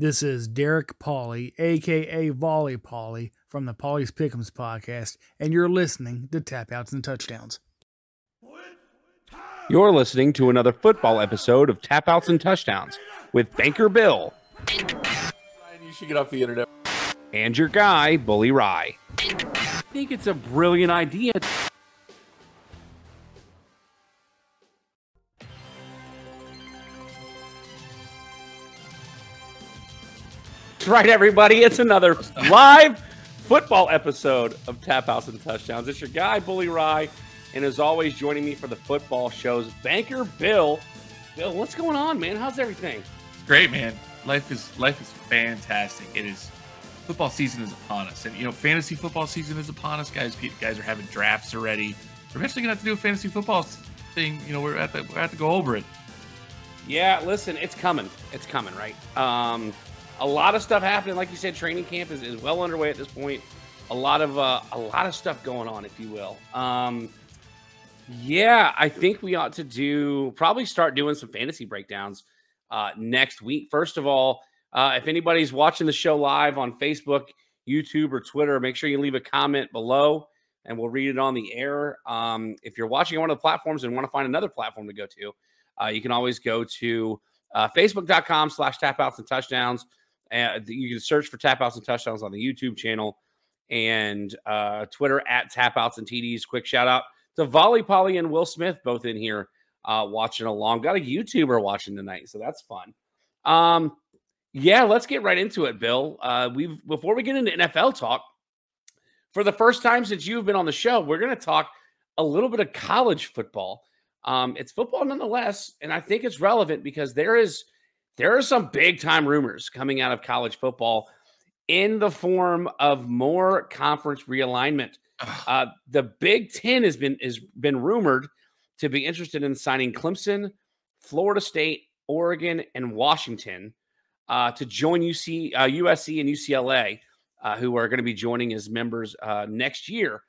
This is Derek Pauly, aka Volley Pauly, from the Pauly's Pickums podcast, and you're listening to Tap Outs and Touchdowns. You're listening to another football episode of Tap Outs and Touchdowns with Banker Bill Ryan, you should get off the internet. and your guy, Bully Ry. I think it's a brilliant idea. Right, everybody. It's another live football episode of Tap Outs and Touchdowns. It's your guy, Bully Ry, and as always, joining me for the football shows, Banker Bill. Bill, what's going on, man? How's everything? Great, man. Life is life is fantastic. It is football season is upon us, and you know fantasy football season is upon us, guys. Guys are having drafts already. We're eventually gonna have to do a fantasy football thing. You know, we're at the, we're at to go over it. Yeah, listen, it's coming. It's coming, right? Um, a lot of stuff happening. Like you said, training camp is, is well underway at this point. A lot of uh, a lot of stuff going on, if you will. Um, yeah, I think we ought to do probably start doing some fantasy breakdowns uh, next week. First of all, uh, if anybody's watching the show live on Facebook, YouTube, or Twitter, make sure you leave a comment below and we'll read it on the air. Um, if you're watching on one of the platforms and want to find another platform to go to, uh, you can always go to uh, facebook.com slash tapouts and touchdowns. Uh, you can search for tapouts and touchdowns on the YouTube channel and uh, Twitter at tapouts and TDs. Quick shout out to Volley Polly and Will Smith, both in here uh, watching along. Got a YouTuber watching tonight, so that's fun. Um, yeah, let's get right into it, Bill. Uh, we've before we get into NFL talk, for the first time since you've been on the show, we're going to talk a little bit of college football. Um, it's football nonetheless, and I think it's relevant because there is there are some big time rumors coming out of college football in the form of more conference realignment. Uh, the Big Ten has been has been rumored to be interested in signing Clemson, Florida State, Oregon, and Washington uh, to join UC, uh, USC and UCLA, uh, who are going to be joining as members uh, next year.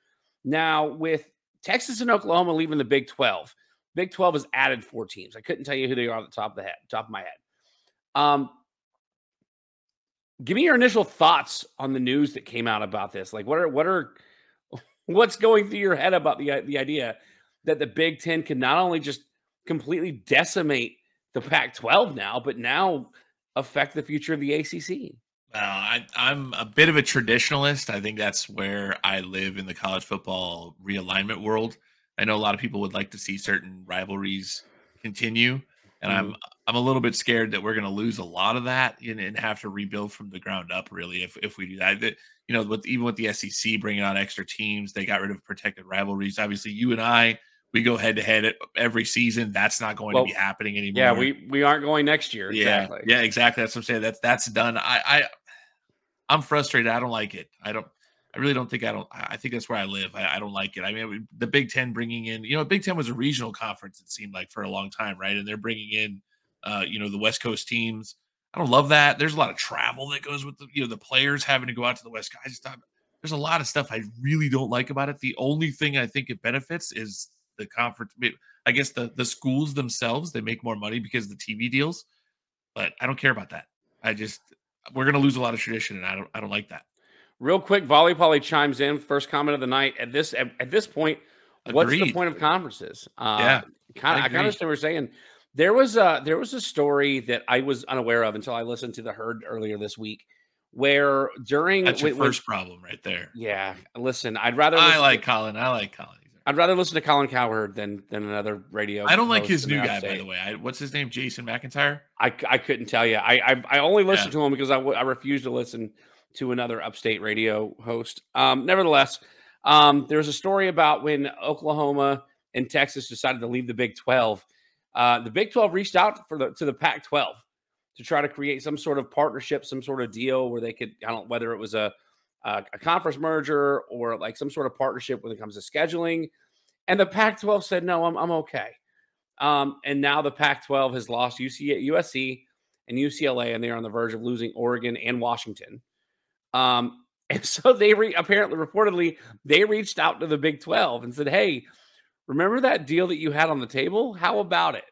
Now, with Texas and Oklahoma leaving the Big 12, Big 12 has added four teams. I couldn't tell you who they are at the top of the head, top of my head. Um, give me your initial thoughts on the news that came out about this. Like, what are what are what's going through your head about the the idea that the Big Ten can not only just completely decimate the Pac-12 now, but now affect the future of the ACC? Well, I, I'm a bit of a traditionalist. I think that's where I live in the college football realignment world. I know a lot of people would like to see certain rivalries continue, and mm-hmm. I'm I'm a little bit scared that we're going to lose a lot of that and, and have to rebuild from the ground up. Really, if if we do that, That- you know, with even with the SEC bringing on extra teams, they got rid of protected rivalries. Obviously, you and I we go head to head every season. That's not going Well, to be happening anymore. Yeah, we we aren't going next year. Yeah, Exactly. yeah, exactly. That's what I'm saying. That's that's done. I, I I'm frustrated. I don't like it. I don't. I really don't think I don't. I think that's where I live. I, I don't like it. I mean, the Big Ten bringing in, you know, Big Ten was a regional conference. It seemed like for a long time, right? And they're bringing in, uh, you know, the West Coast teams. I don't love that. There's a lot of travel that goes with the, you know, the players having to go out to the West Coast. I just thought there's a lot of stuff I really don't like about it. The only thing I think it benefits is the conference. I guess the the schools themselves they make more money because of the TV deals, but I don't care about that. I just we're gonna lose a lot of tradition, and I don't I don't like that. Real quick, Volley Polly chimes in. First comment of the night. At this at, at this point, what's the point of conferences? Uh, Yeah, kind of. I I kind of agree. understand what you're saying. There was a there was a story that I was unaware of until I listened to the herd earlier this week, where during That's your when- when- first problem right there. yeah. Listen, I'd rather I like Colin. I like Colin. I'd rather listen to Colin Cowherd than than another radio. I don't like his new guy, by the way. I, what's his name? Jason McIntyre. I, I couldn't tell you. I I, I only listened Yeah. to him because I, w- I refused to listen to another upstate radio host. Um, nevertheless, um, there's a story about when Oklahoma and Texas decided to leave the Big 12. Uh, the Big 12 reached out for the to the Pac 12 to try to create some sort of partnership, some sort of deal where they could, I don't whether it was a a, a conference merger or like some sort of partnership when it comes to scheduling. And the Pac 12 said, no, I'm, I'm okay. Um, and now the Pac 12 has lost UC, USC and UCLA, and they're on the verge of losing Oregon and Washington. Um, and so they re- apparently, reportedly, they reached out to the Big 12 and said, hey, remember that deal that you had on the table? How about it?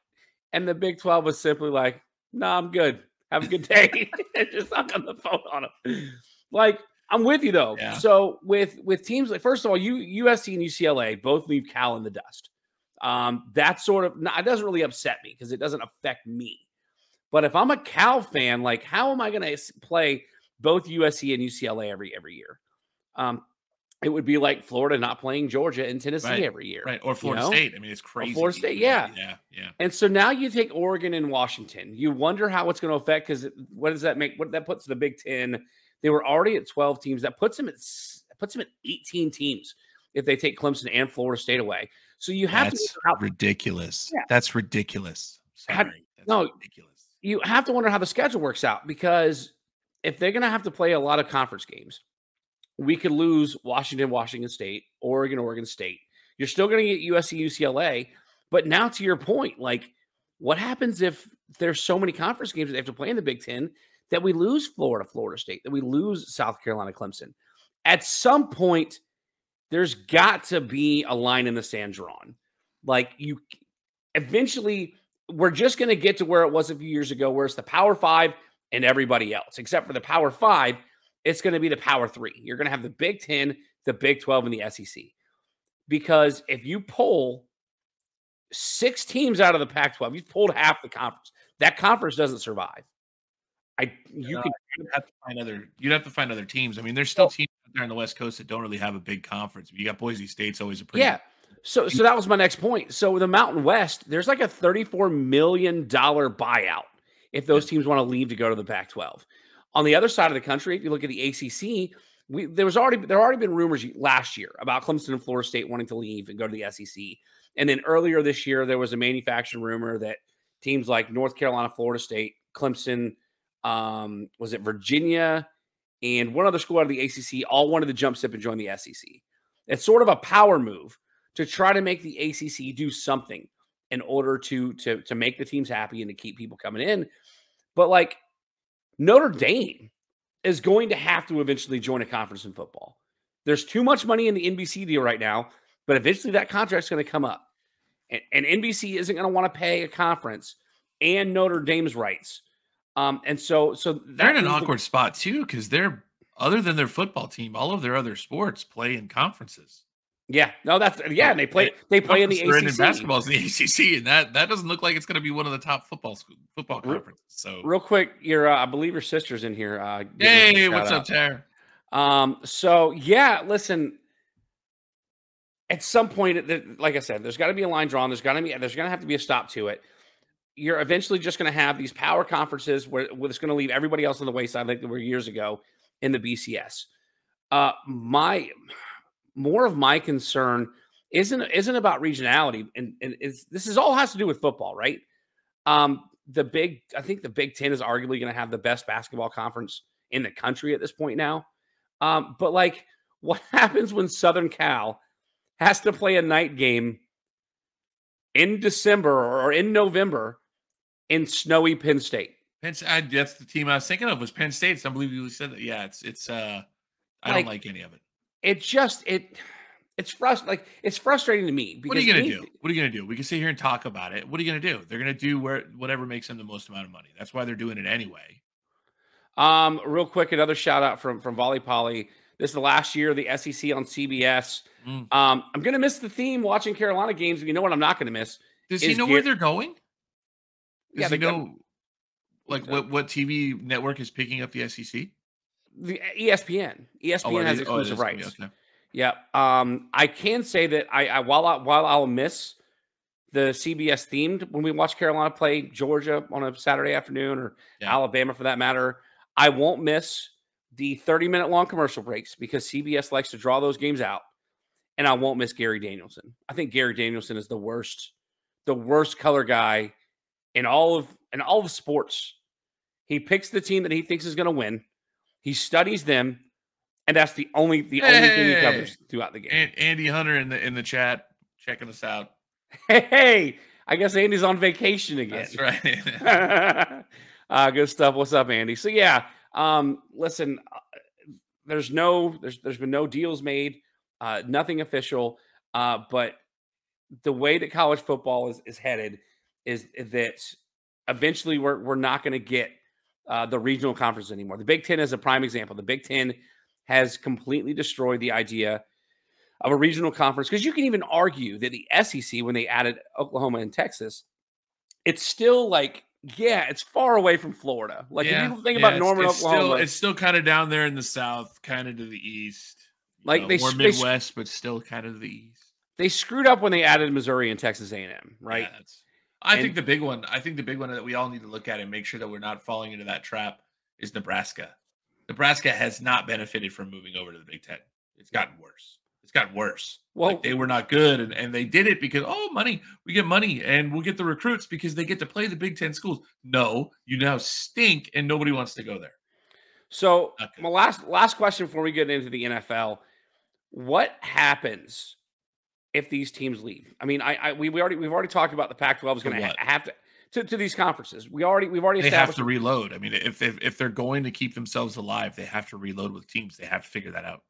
And the Big 12 was simply like, no, I'm good. Have a good day. and just hung on the phone on him. Like, I'm with you though. Yeah. So with with teams like first of all, you USC and UCLA both leave Cal in the dust. Um, that sort of it doesn't really upset me because it doesn't affect me. But if I'm a Cal fan, like how am I going to play both USC and UCLA every every year? Um, it would be like Florida not playing Georgia and Tennessee Right, every year. Right. Or Florida know? State. I mean, it's crazy. Florida State, yeah. Yeah. Yeah. And so now you take Oregon and Washington. You wonder how it's going to affect because what does that make? What that puts the Big Ten? They were already at twelve teams. That puts them at puts them at eighteen teams if they take Clemson and Florida State away. So you have That's to how, ridiculous. Yeah. That's ridiculous. How- Sorry. That's no. ridiculous. you have to wonder how the schedule works out because if they're going to have to play a lot of conference games, we could lose Washington, Washington State, Oregon, Oregon State. You're still going to get USC, UCLA. But now to your point, like what happens if there's so many conference games that they have to play in the Big Ten that we lose Florida, Florida State, that we lose South Carolina, Clemson? At some point, there's got to be a line in the sand drawn. Like you eventually we're just going to get to where it was a few years ago, where it's the Power Five and everybody else, except for the Power Five. It's going to be the Power Three. You're going to have the Big Ten, the Big Twelve, and the SEC. Because if you pull six teams out of the Pac-12, you've pulled half the conference. That conference doesn't survive. I you No, can You'd have to find other. You'd have to find other teams. I mean, there's still teams out there on the West Coast that don't really have a big conference. You got Boise State's always a pretty. yeah. So so that was my next point. So the Mountain West, there's like a 34 million dollar buyout if those teams want to leave to go to the Pac-12. On the other side of the country, if you look at the ACC, we there was already there already been rumors last year about Clemson and Florida State wanting to leave and go to the SEC. And then earlier this year, there was a manufactured rumor that teams like North Carolina, Florida State, Clemson, um, was it Virginia, and one other school out of the ACC all wanted to jump ship and join the SEC. It's sort of a power move to try to make the ACC do something in order to to to make the teams happy and to keep people coming in. But like Notre Dame is going to have to eventually join a conference in football. There's too much money in the NBC deal right now, but eventually that contract's going to come up. And, and NBC isn't going to want to pay a conference and Notre Dame's rights. Um, and so so They're in an means the- awkward spot too because they're other than their football team, all of their other sports play in conferences. Yeah, no, that's yeah, and they play they play in the ACC. in basketball's in the ACC, and that that doesn't look like it's going to be one of the top football sc- football conferences. So, Real quick, your uh, I believe your sister's in here. Uh, hey, what's up, Tara? Um, so yeah, listen. At some point, like I said, there's got to be a line drawn. There's got to be there's going to have to be a stop to it. You're eventually just going to have these power conferences where, where it's going to leave everybody else on the wayside, like they were years ago in the BCS. Uh, my more of my concern isn't isn't about regionality, and, and it's, this is all has to do with football, right? Um, the big, I think the Big Ten is arguably going to have the best basketball conference in the country at this point now. Um, but like, what happens when Southern Cal has to play a night game in December or in November in snowy Penn State? Penn State, I, that's the team I was thinking of was Penn State. It's unbelievable you said that. Yeah, it's it's. uh I Like, don't like any of it. It just it it's frust like it's frustrating to me. What are you to do? What are you going to do? We can sit here and talk about it. What are you going to do? They're going to do where whatever makes them the most amount of money. That's why they're doing it anyway. Um, real quick, another shout out from from Volley Poly. This is the last year of the SEC on CBS. Mm. Um, I'm gonna miss the theme watching Carolina games. You know what I'm not gonna miss? Does he know Gar- where they're going? Does Yeah, he got- know like what what TV network is picking up the SEC? The E ESPN. ESPN it has oh, exclusive rights. okay. Yeah. Um, I can say that I, I while I while I'll miss the CBS themed when we watch Carolina play Georgia on a Saturday afternoon or Yeah. Alabama for that matter, I won't miss the 30 minute long commercial breaks because CBS likes to draw those games out. And I won't miss Gary Danielson. I think Gary Danielson is the worst, the worst color guy in all of in all of sports. He picks the team that he thinks is going to win. He studies them, and that's the only the only thing he covers throughout the game. And Andy Hunter in the in the chat checking us out. Hey, I guess Andy's on vacation again. That's right. uh, good stuff. What's up, Andy? So yeah, um, listen, uh, there's no, there's there's been no deals made, uh, nothing official, uh, but the way that college football is is headed is that eventually we're we're not going to get uh, the regional conference anymore. The Big Ten is a prime example. The Big Ten has completely destroyed the idea of a regional conference because you can even argue that the SEC, when they added Oklahoma and Texas, it's still like yeah, it's far away from Florida. Like yeah, if you think yeah, about Norman, it's, it's Oklahoma, Still, it's still kind of down there in the south, kind of to the east. Like know, they more they- Midwest, but still kind of the east. they screwed up when they added Missouri and Texas A&M, right? Yeah, I And- think the big one. I think the big one that we all need to look at and make sure that we're not falling into that trap is Nebraska. Nebraska has not benefited from moving over to the Big Ten. It's gotten worse. It's gotten worse. Well- like they were not good, and, and they did it because oh, money. We get money, and we'll get the recruits because they get to play the Big Ten schools. No, you now stink, and nobody wants to go there. So my last last question before we get into the NFL: What happens if these teams leave? I mean, I, I we, we already we've already talked about the Pac-12 is going to what? have to, to to these conferences. We already we've already They have to reload. I mean, if, if if they're going to keep themselves alive, they have to reload with teams. They have to figure that out.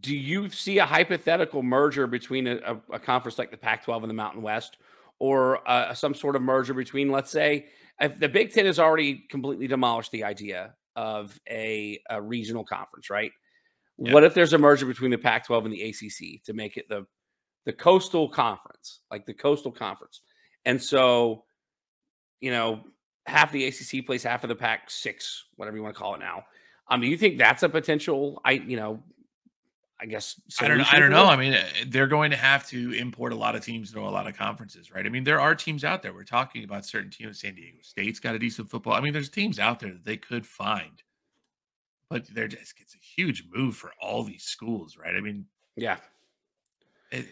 Do you see a hypothetical merger between a, a, a conference like the Pac-12 and the Mountain West, or uh, some sort of merger between, let's say, if the Big Ten has already completely demolished the idea of a, a regional conference, right? Yeah. What if there's a merger between the Pac-12 and the ACC to make it the the Coastal Conference, like the Coastal Conference, and so, you know, half the ACC plays half of the Pac-6, whatever you want to call it now. Um, do you think that's a potential? I you know I guess I don't. solution I don't know. it? I mean, uh, they're going to have to import a lot of teams into a lot of conferences, right? I mean, there are teams out there. We're talking about certain teams. San Diego State's got a decent football. I mean, there's teams out there that they could find, but they're just it's a huge move for all these schools, right? I mean, Yeah. It,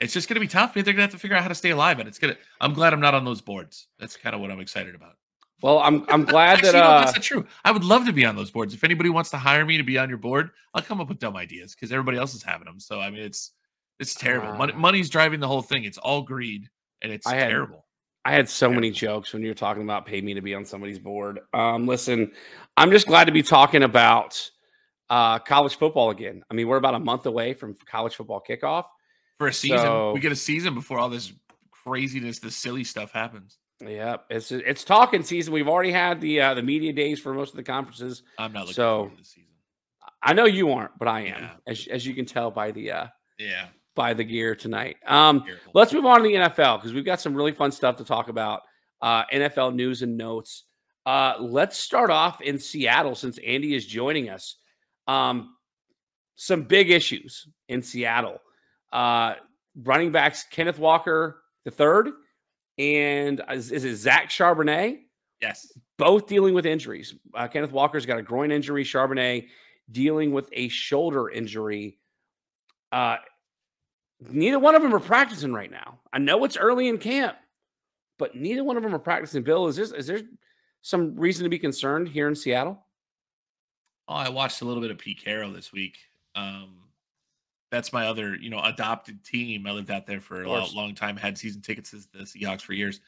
it's just going to be tough. They're going to have to figure out how to stay alive, and it's gonna. I'm glad I'm not on those boards. That's kind of what I'm excited about. Well, I'm I'm glad Actually, that no, uh that's not true. I would love to be on those boards. If anybody wants to hire me to be on your board, I'll come up with dumb ideas because everybody else is having them. So I mean, it's it's terrible. Money, Ah. money's driving the whole thing. It's all greed, and it's I had- terrible. I had so many jokes when you were talking about pay me to be on somebody's board. Um, listen, I'm just glad to be talking about uh, college football again. I mean, we're about a month away from college football kickoff. For a season, So- we get a season before all this craziness, this silly stuff happens. Yeah, it's it's talking season. We've already had the uh, the media days for most of the conferences. I'm not looking So- forward to this season. I know you aren't, but I am, Yeah. as as you can tell by the uh, Yeah, by the gear tonight. Um. Let's move on to the NFL because we've got some really fun stuff to talk about. Uh, NFL news and notes. Uh, let's start off in Seattle since Andy is joining us. Um, some big issues in Seattle. Uh, running backs Kenneth Walker the third and is, is it Zach Charbonnet? yes, both dealing with injuries. Uh, Kenneth Walker's got a groin injury. Charbonnet dealing with a shoulder injury. Uh, neither one of them are practicing right now. I know it's early in camp, but neither one of them are practicing. Bill, is this is there some reason to be concerned here in Seattle? Oh, I watched a little bit of Pete Carroll this week. Um, that's my other, you know, adopted team. I lived out there for a lo- long time, had season tickets to the Seahawks for years.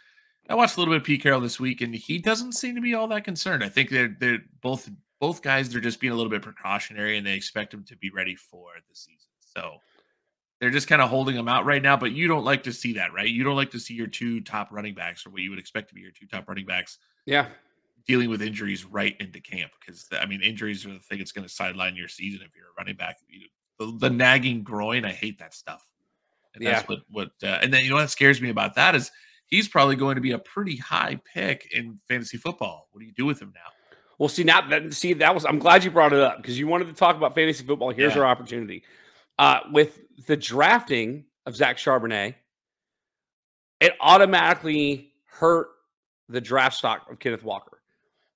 I watched a little bit of Pete Carroll this week, and he doesn't seem to be all that concerned. I think they're they're both both guys. They're just being a little bit precautionary, and they expect him to be ready for the season. So they're just kind of holding him out right now. But you don't like to see that, right? You don't like to see your two top running backs, or what you would expect to be your two top running backs, Yeah, dealing with injuries right into camp because I mean injuries are the thing that's going to sideline your season if you're a running back. You, the, the nagging groin, I hate that stuff. And that's what what uh, and then you know what scares me about that is he's probably going to be a pretty high pick in fantasy football. What do you do with him now? Well, see now that see that was I'm glad you brought it up because you wanted to talk about fantasy football. Here's Yeah. our opportunity. Uh, with the drafting of Zach Charbonnet, it automatically hurt the draft stock of Kenneth Walker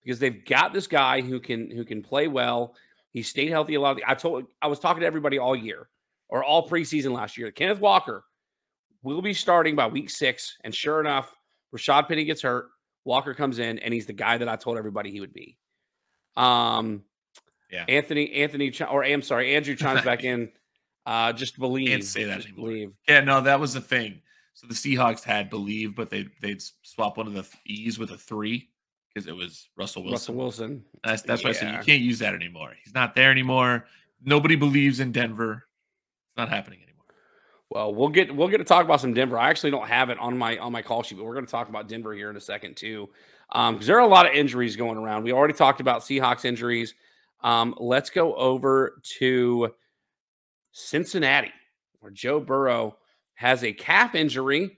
because they've got this guy who can who can play well. He stayed healthy a lot. Of the, I told I was talking to everybody all year or all preseason last year. Kenneth Walker will be starting by week six, and sure enough, Rashad Penny gets hurt. Walker comes in, and he's the guy that I told everybody he would be. Um, Yeah. Anthony, Anthony, Ch- or I'm sorry, Andrew chimes back in. Uh, just believe. Can't say that anymore. believe. Yeah, no, that was the thing. So the Seahawks had believe, but they they'd swap one of the th- E's with a three because it was Russell Wilson. Russell Wilson. That's that's why I said you can't use that anymore. He's not there anymore. Nobody believes in Denver. It's not happening anymore. Well, we'll get we'll get to talk about some Denver. I actually don't have it on my on my call sheet, but we're going to talk about Denver here in a second too. because um, there are a lot of injuries going around. We already talked about Seahawks injuries. Um, let's go over to Cincinnati, where Joe Burrow has a calf injury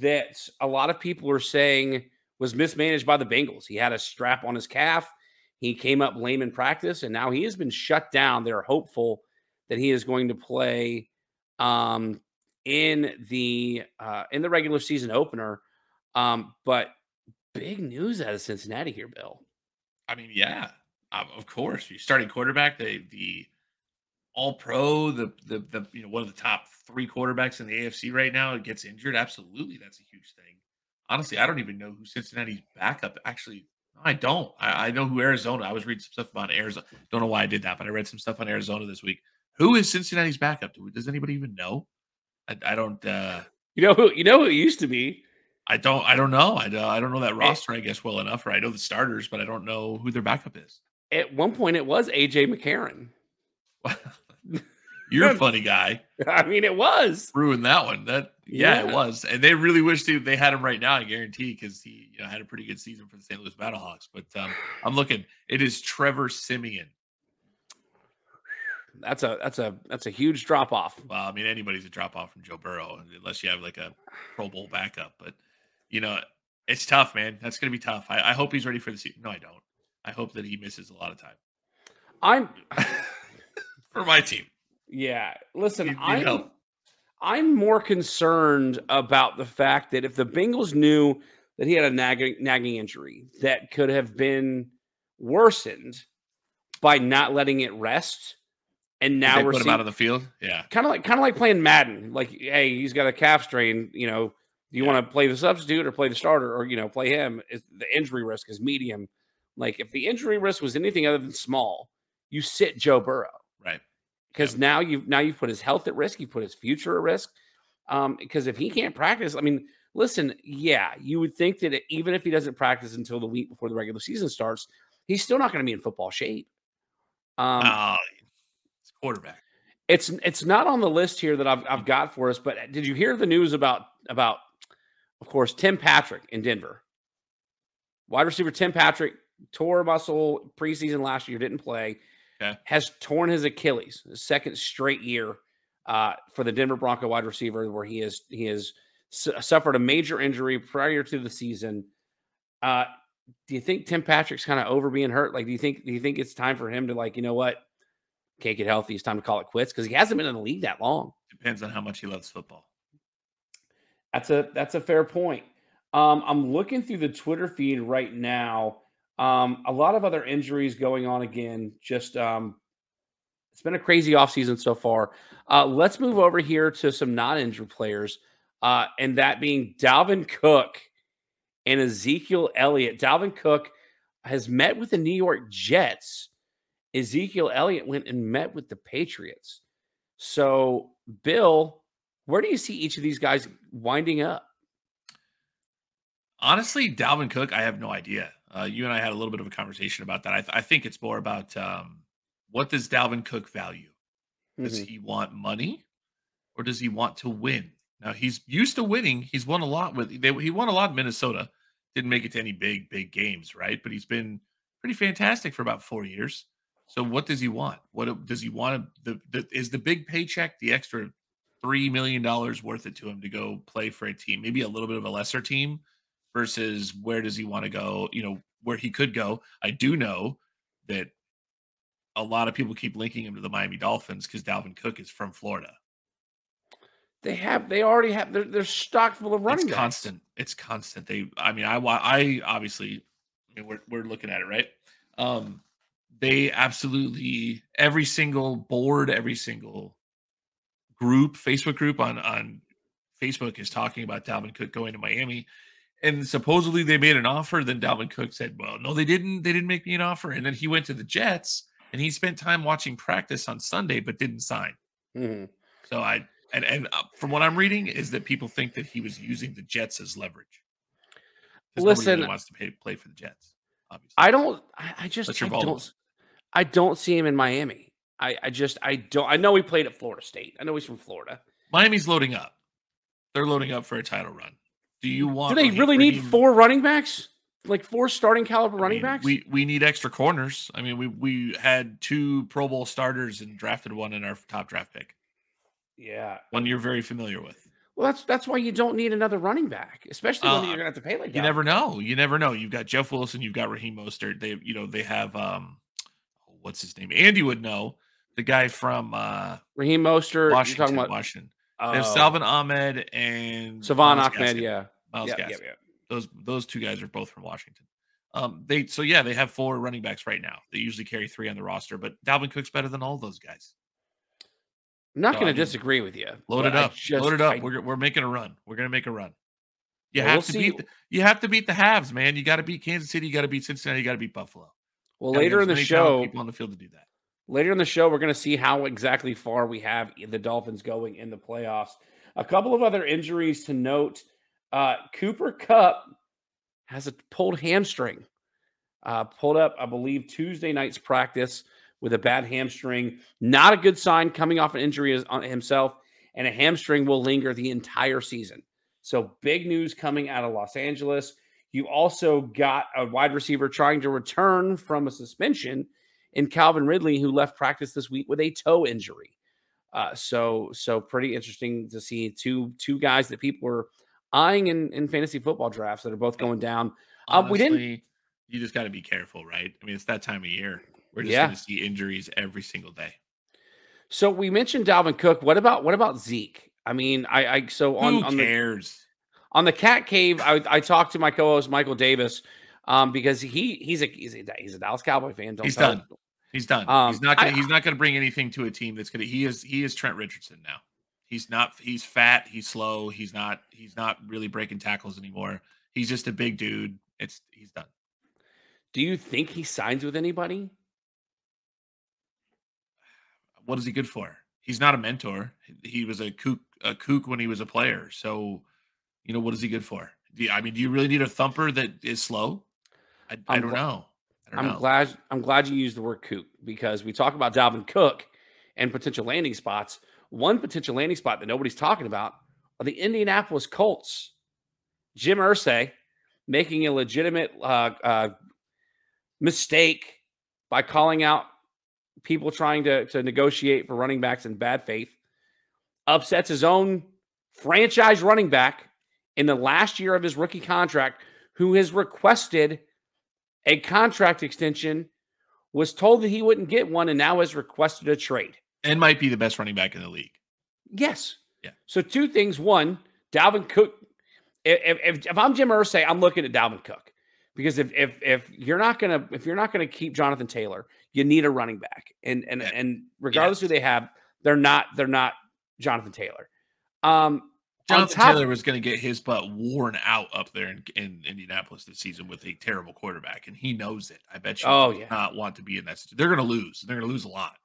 that a lot of people are saying was mismanaged by the Bengals. He had a strap on his calf. He came up lame in practice, and now he has been shut down. They're hopeful that he is going to play um, in the uh, in the regular season opener. Um, but big news out of Cincinnati here, Bill. I mean, yeah, um, of course. You starting quarterback, the the All Pro, the, the the you know one of the top three quarterbacks in the AFC right now gets injured. Absolutely, that's a huge thing. Honestly, I don't even know who Cincinnati's backup. Actually, I don't. I, I know who Arizona. I was reading some stuff about Arizona. Don't know why I did that, but I read some stuff on Arizona this week. Who is Cincinnati's backup? Does anybody even know? I, I don't. uh You know who? You know who it used to be. I don't. I don't know. I, I don't know that roster. I guess well enough, or I know the starters, but I don't know who their backup is. At one point, it was AJ McCarron. You're a funny guy. I mean, it was ruined that one. That yeah, yeah, it was, and they really wish they, they had him right now. I guarantee because he you know, had a pretty good season for the St. Louis Battlehawks. But um, I'm looking. It is Trevor Siemian. That's a that's a that's a huge drop off. Well, I mean, anybody's a drop off from Joe Burrow unless you have like a Pro Bowl backup. But you know, it's tough, man. That's going to be tough. I, I hope he's ready for the season. No, I don't. I hope that he misses a lot of time. I'm for my team. Yeah. Listen, I'm I'm more concerned about the fact that if the Bengals knew that he had a nagging, nagging injury that could have been worsened by not letting it rest, and now we're put him out of the field. Yeah, kind of like kind of like playing Madden. Like, hey, he's got a calf strain. You know, do you yeah. want to play the substitute or play the starter or you know play him? Is the injury risk is medium. Like, if the injury risk was anything other than small, you sit Joe Burrow because yep. now you've now you've put his health at risk, you put his future at risk. Um, because if he can't practice, I mean, listen, yeah, you would think that even if he doesn't practice until the week before the regular season starts, he's still not going to be in football shape. Um, uh, it's quarterback. It's it's not on the list here that I've I've got for us. But did you hear the news about about, of course, Tim Patrick in Denver? Wide receiver Tim Patrick tore muscle preseason last year, didn't play okay. has torn his Achilles, second straight year uh, for the Denver Bronco wide receiver, where he has he has su- suffered a major injury prior to the season. Uh, do you think Tim Patrick's kind of over being hurt? Like, do you think do you think it's time for him to like, you know what, can't get healthy? It's time to call it quits because he hasn't been in the league that long. Depends on how much he loves football. That's a that's a fair point. Um, I'm looking through the Twitter feed right now. Um, a lot of other injuries going on again. Just um, it's been a crazy offseason so far. Uh, let's move over here to some non-injured players, uh, and that being Dalvin Cook and Ezekiel Elliott. Dalvin Cook has met with the New York Jets. Ezekiel Elliott went and met with the Patriots. So, Bill, where do you see each of these guys winding up? Honestly, Dalvin Cook, I have no idea. Uh, you and I had a little bit of a conversation about that. I, th- I think it's more about um, what does Dalvin Cook value? Does mm-hmm. he want money or does he want to win? Now he's used to winning. He's won a lot with they, he won a lot in Minnesota. Didn't make it to any big big games, right? But he's been pretty fantastic for about four years. So what does he want? What does he want? The, the is the big paycheck the extra three million dollars worth it to him to go play for a team, maybe a little bit of a lesser team, versus where does he want to go? You know, where he could go. I do know that a lot of people keep linking him to the Miami Dolphins because Dalvin Cook is from Florida. They have, they already have, they're, they're stocked full of running. It's backs. constant. It's constant. They, I mean, I, I obviously, I mean, we're, we're looking at it, right? Um, they absolutely, every single board, every single group, Facebook group on, on Facebook is talking about Dalvin Cook going to Miami and supposedly they made an offer. Then Dalvin Cook said, "Well, no, they didn't. They didn't make me an offer." And then he went to the Jets, and he spent time watching practice on Sunday, but didn't sign. Mm-hmm. So I and and uh, from what I'm reading is that people think that he was using the Jets as leverage. Listen, really wants to pay, play for the Jets. Obviously, I don't. I, I just I don't. I don't see him in Miami. I, I just I don't. I know he played at Florida State. I know he's from Florida. Miami's loading up. They're loading up for a title run. Do you want? Do they really need four running backs? like four starting caliber I running mean, backs. We we need extra corners. I mean, we we had two Pro Bowl starters and drafted one in our top draft pick. yeah. One you're very familiar with. Well, that's that's why you don't need another running back, especially when Uh, you're gonna have to pay like You never know. You never know. You've got Jeff Wilson. You've got Raheem Mostert. They you know they have um, what's his name? Andy would know the guy from uh Raheem Mostert. Washington. you're talking about Washington. Uh, They have Salvon Ahmed and Salvon Myles Ahmed. Gaskin. Yeah. Myles yeah, Gaskin. yeah. Those those two guys are both from Washington. Um, they so yeah, they have four running backs right now. They usually carry three on the roster, but Dalvin Cook's better than all those guys. I'm not No, going to disagree with you. Load it up. just- Load it up. I- we're we're making a run. We're gonna make a run. You Well, have we'll to see. beat the, you have to beat the halves, man. You got to beat Kansas City. You got to beat Cincinnati. You got to beat Buffalo. well, later in the show, people on the field to do that. Later in the show, we're going to see how exactly far we have the Dolphins going in the playoffs. A couple of other injuries to note: uh, Cooper Kupp has a pulled hamstring. Uh, pulled up, I believe, Tuesday night's practice with a bad hamstring. Not a good sign coming off an injury himself, and a hamstring will linger the entire season. So big news coming out of Los Angeles. You also got a wide receiver trying to return from a suspension in Calvin Ridley, who left practice this week with a toe injury. Uh, so so pretty interesting to see two two guys that people were eyeing in, in fantasy football drafts that are both going down. Um, we didn't- You just got to be careful, right? I mean, it's that time of year. We're just Yeah. going to see injuries every single day. So we mentioned Dalvin Cook. What about what about Zeke? I mean, I, I so on Who on the cares? on the cat cave, I, I talked to my co-host Michael Davis um, because he he's a he's a, he's a Dallas Cowboy fan. Don't He's done. him. He's done. Um, he's not. Gonna, I- he's not going to bring anything to a team that's going to. He is. He is Trent Richardson now. He's not. He's fat. He's slow. He's not. He's not really breaking tackles anymore. He's just a big dude. It's. He's done. Do you think he signs with anybody? What is he good for? He's not a mentor. He was a kook. A kook when he was a player. So, you know, what is he good for? You- I mean, do you really need a thumper that is slow? I, I don't gl- know. I don't I'm know. glad I'm glad you used the word kook because we talk about Dalvin Cook and potential landing spots. One potential landing spot that nobody's talking about are the Indianapolis Colts. Jim Irsay making a legitimate uh, uh, mistake by calling out people trying to, to negotiate for running backs in bad faith, upsets his own franchise running back in the last year of his rookie contract, who has requested a contract extension, was told that he wouldn't get one, and now has requested a trade. and might be the best running back in the league. Yes. Yeah. So two things. One, Dalvin Cook. If if, if I'm Jim Irsay, I'm looking at Dalvin Cook because if if if you're not gonna if you're not gonna keep Jonathan Taylor, you need a running back, and and Yeah. and regardless who they have, they're not they're not Jonathan Taylor. Um, Jonathan Taylor was going to get his butt worn out up there in, in Indianapolis this season with a terrible quarterback, and he knows it. I bet you. Oh, yeah. not want to be in that. They're going to lose. They're going to lose a lot.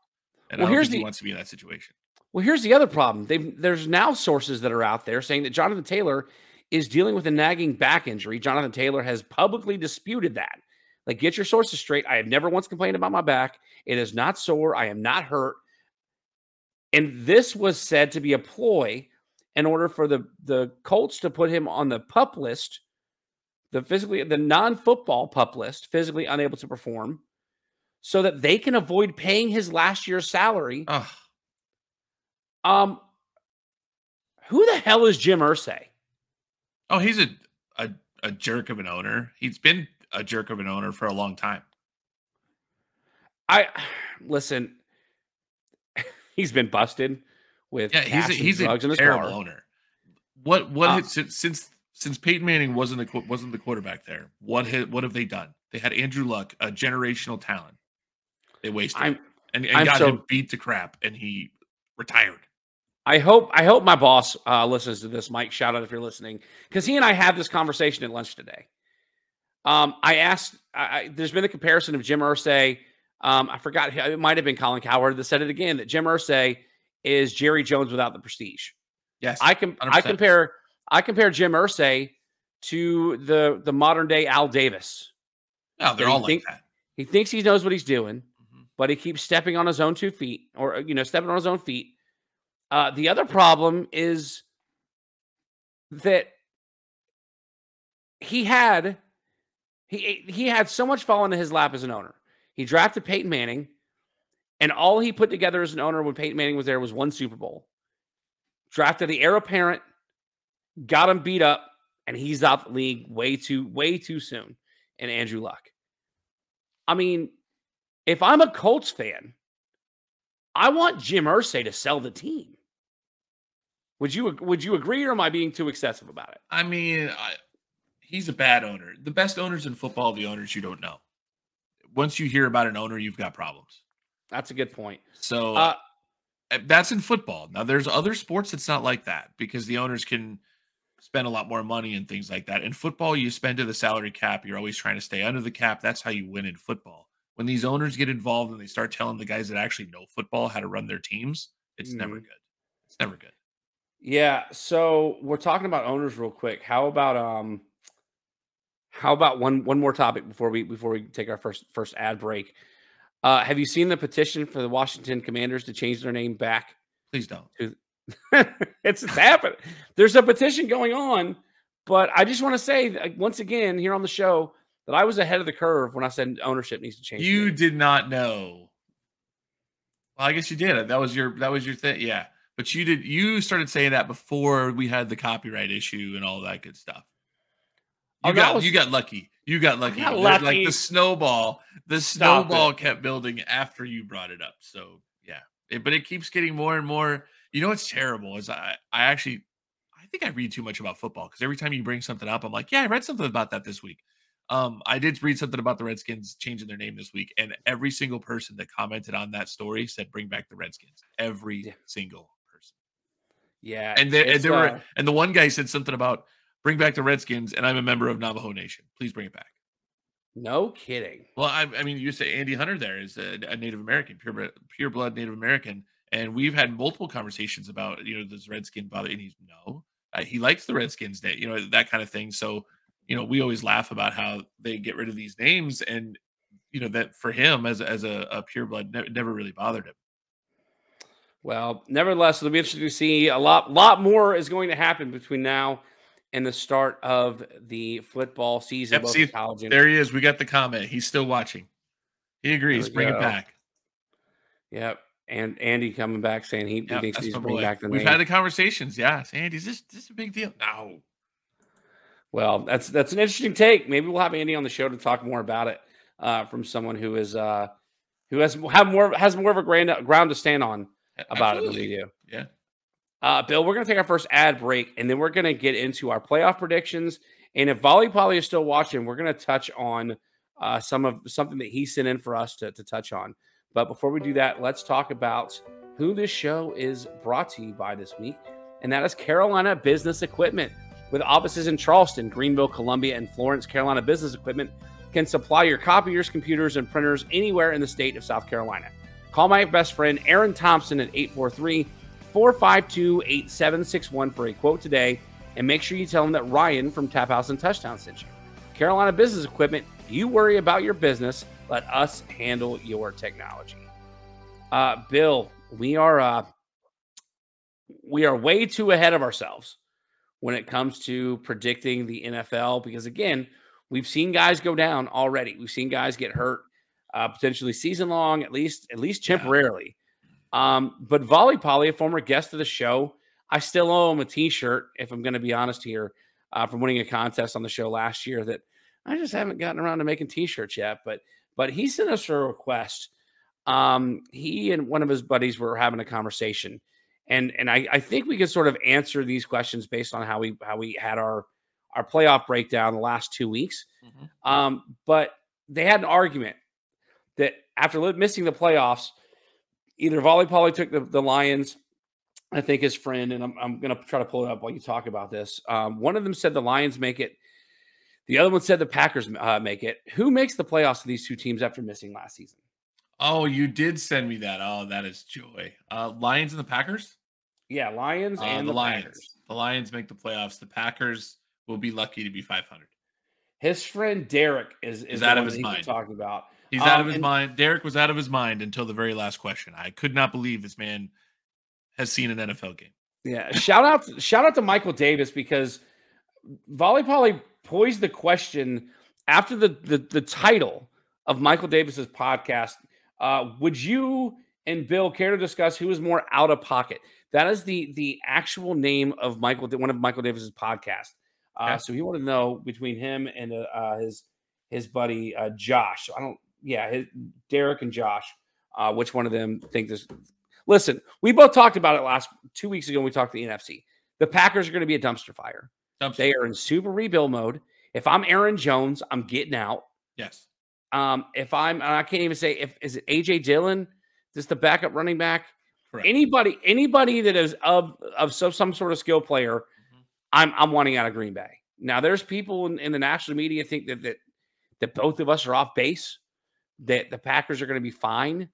And Well, I here's think he wants to be in that situation. Well, here's the other problem. They've, there's now sources that are out there saying that Jonathan Taylor is dealing with a nagging back injury. Jonathan Taylor has publicly disputed that. Like, get your sources straight. I have never once complained about my back. It is not sore. I am not hurt. And this was said to be a ploy in order for the, the Colts to put him on the pup list, the physically, the non football pup list, physically unable to perform, so that they can avoid paying his last year's salary. Ugh. Um, who the hell is Jim Irsay? Oh, he's a, a a jerk of an owner. He's been a jerk of an owner for a long time. I listen. He's been busted with Yeah, he's a, he's a in his terrible car. owner. What what Uh, has- since since since Peyton Manning wasn't the wasn't the quarterback there? What ha- what have they done? They had Andrew Luck, a generational talent. They wasted I'm. and, and I'm got so- him beat to crap, and he retired. I hope. I hope my boss uh, listens to this. Mike, shout out if you're listening, because he and I had this conversation at lunch today. Um, I asked. I, I, there's been a comparison of Jim Irsay. Um, I forgot. It might have been Colin Cowherd that said it again. That Jim Irsay is Jerry Jones without the prestige. Yes, I can I 100%. compare I compare Jim Irsay to the the modern day Al Davis. no, they're you all like think- that. He thinks he knows what he's doing, Mhm. but he keeps stepping on his own two feet, or you know, stepping on his own feet. Uh, the other problem is that he had He he had so much fall into his lap as an owner. He drafted Peyton Manning, and all he put together as an owner when Peyton Manning was there was one Super Bowl. Drafted the heir apparent, got him beat up, and he's out the league way too way too soon. And Andrew Luck. I mean, if I'm a Colts fan, I want Jim Irsay to sell the team. Would you would you agree, or am I being too excessive about it? I mean, I, he's a bad owner. The best owners in football the owners you don't know. Once you hear about an owner, you've got problems. That's a good point. So uh, eh, that's in football. Now, there's other sports that's not like that because the owners can spend a lot more money and things like that. In football, you spend to the salary cap. You're always trying to stay under the cap. That's how you win in football. When these owners get involved and they start telling the guys that actually know football how to run their teams, it's mm-hmm. never good. It's never good. Yeah. So we're talking about owners real quick. How about um how about one one more topic before we before we take our first first ad break? Uh, have you seen the petition for the Washington Commanders to change their name back? Please don't. To, it's it's happening. There's a petition going on, but I just want to say once again here on the show that I was ahead of the curve when I said ownership needs to change. You did not know. Well, I guess you did. That was your that was your thing. Yeah. But you did you started saying that before we had the copyright issue and all that good stuff. You oh, got was, you got lucky. You got lucky. Got lucky. Like the snowball, the Stop snowball it. kept building after you brought it up. So yeah, it, but it keeps getting more and more. You know what's terrible is I I actually I think I read too much about football because every time you bring something up, I'm like, yeah, I read something about that this week. Um, I did read something about the Redskins changing their name this week, and every single person that commented on that story said, "Bring back the Redskins." Every yeah. single person. Yeah, and, they, and there uh, were, and the one guy said something about bring back the Redskins, and I'm a member of Navajo Nation. Please bring it back. No kidding. Well, I, I mean, you say Andy Hunter there is a, a Native American, pure pure blood Native American, and we've had multiple conversations about you know this Redskin bother, and he's no, uh, he likes the Redskins, day, you know that kind of thing. So you know, we always laugh about how they get rid of these names, and you know that for him as as a, a pure blood ne- never really bothered him. Well, nevertheless, it'll be interesting to see a lot lot more is going to happen between now and the start of the football season. Yep, see, college there he is. We got the comment. He's still watching. He agrees. Bring go. it back. Yep. And Andy coming back saying he, yep, he thinks he's bring back the We've had the conversations. Yes. Andy, is this, this a big deal? No. Well, that's that's an interesting take. Maybe we'll have Andy on the show to talk more about it uh, from someone who is uh, who has have more has more of a grand, ground to stand on about Absolutely. it than we do. Yeah. Uh, Bill, we're going to take our first ad break, and then we're going to get into our playoff predictions. And if Volley Polly is still watching, we're going to touch on uh, some of something that he sent in for us to, to touch on. But before we do that, let's talk about who this show is brought to you by this week, and that is Carolina Business Equipment. With offices in Charleston, Greenville, Columbia, and Florence, Carolina Business Equipment can supply your copiers, computers, and printers anywhere in the state of South Carolina. Call my best friend Aaron Thompson at 843 452 8761 for a quote today, and make sure you tell them that Ryan from Tap Outs and Touchdown sent you. Carolina Business Equipment, you worry about your business, let us handle your technology. Uh, Bill, we are uh, we are way too ahead of ourselves when it comes to predicting the NFL because again, we've seen guys go down already. We've seen guys get hurt, uh, potentially season long, at least at least temporarily. Um, but Volley Polly, a former guest of the show, I still owe him a T-shirt. If I'm going to be honest here, uh, from winning a contest on the show last year, that I just haven't gotten around to making T-shirts yet. But but he sent us a request. Um, he and one of his buddies were having a conversation and and I, I think we can sort of answer these questions based on how we how we had our our playoff breakdown the last two weeks. Mm-hmm. Um, but they had an argument that after missing the playoffs, either Volley Polly took the, the Lions, I think his friend, and I'm, I'm going to try to pull it up while you talk about this. Um, one of them said the Lions make it. The other one said the Packers uh, make it. Who makes the playoffs of these two teams after missing last season? Oh, you did send me that. Oh, that is joy. Uh, Lions and the Packers. Yeah, Lions uh, and the, the Lions. Packers. The Lions make the playoffs. The Packers will be lucky to be 500. His friend Derek is is out of his mind. Talking about he's um, out of his and, mind. Derek was out of his mind until the very last question. I could not believe this man has seen an NFL game. Yeah, shout out shout out to Michael Davis because Volley Polly posed the question after the the, the title of Michael Davis's podcast, uh, would you and Bill care to discuss who is more out of pocket? That is the the actual name of Michael, one of Michael Davis's podcast. Uh, Okay. So he wanted to know between him and uh, his his buddy uh, Josh. I don't, yeah, his, Derek and Josh. Uh, which one of them think this? Listen, we both talked about it last two weeks ago. When we talked to the NFC. The Packers are going to be a dumpster fire. Dumpster. They are in super rebuild mode. If I'm Aaron Jones, I'm getting out. yes. Um, if I'm, and I can't even say if is it AJ Dillon, just the backup running back. Correct. Anybody, anybody that is of of some, some sort of skill player, Mhm. I'm I'm wanting out of Green Bay. Now, there's people in, in the national media think that that that both of us are off base. That the Packers are going to be fine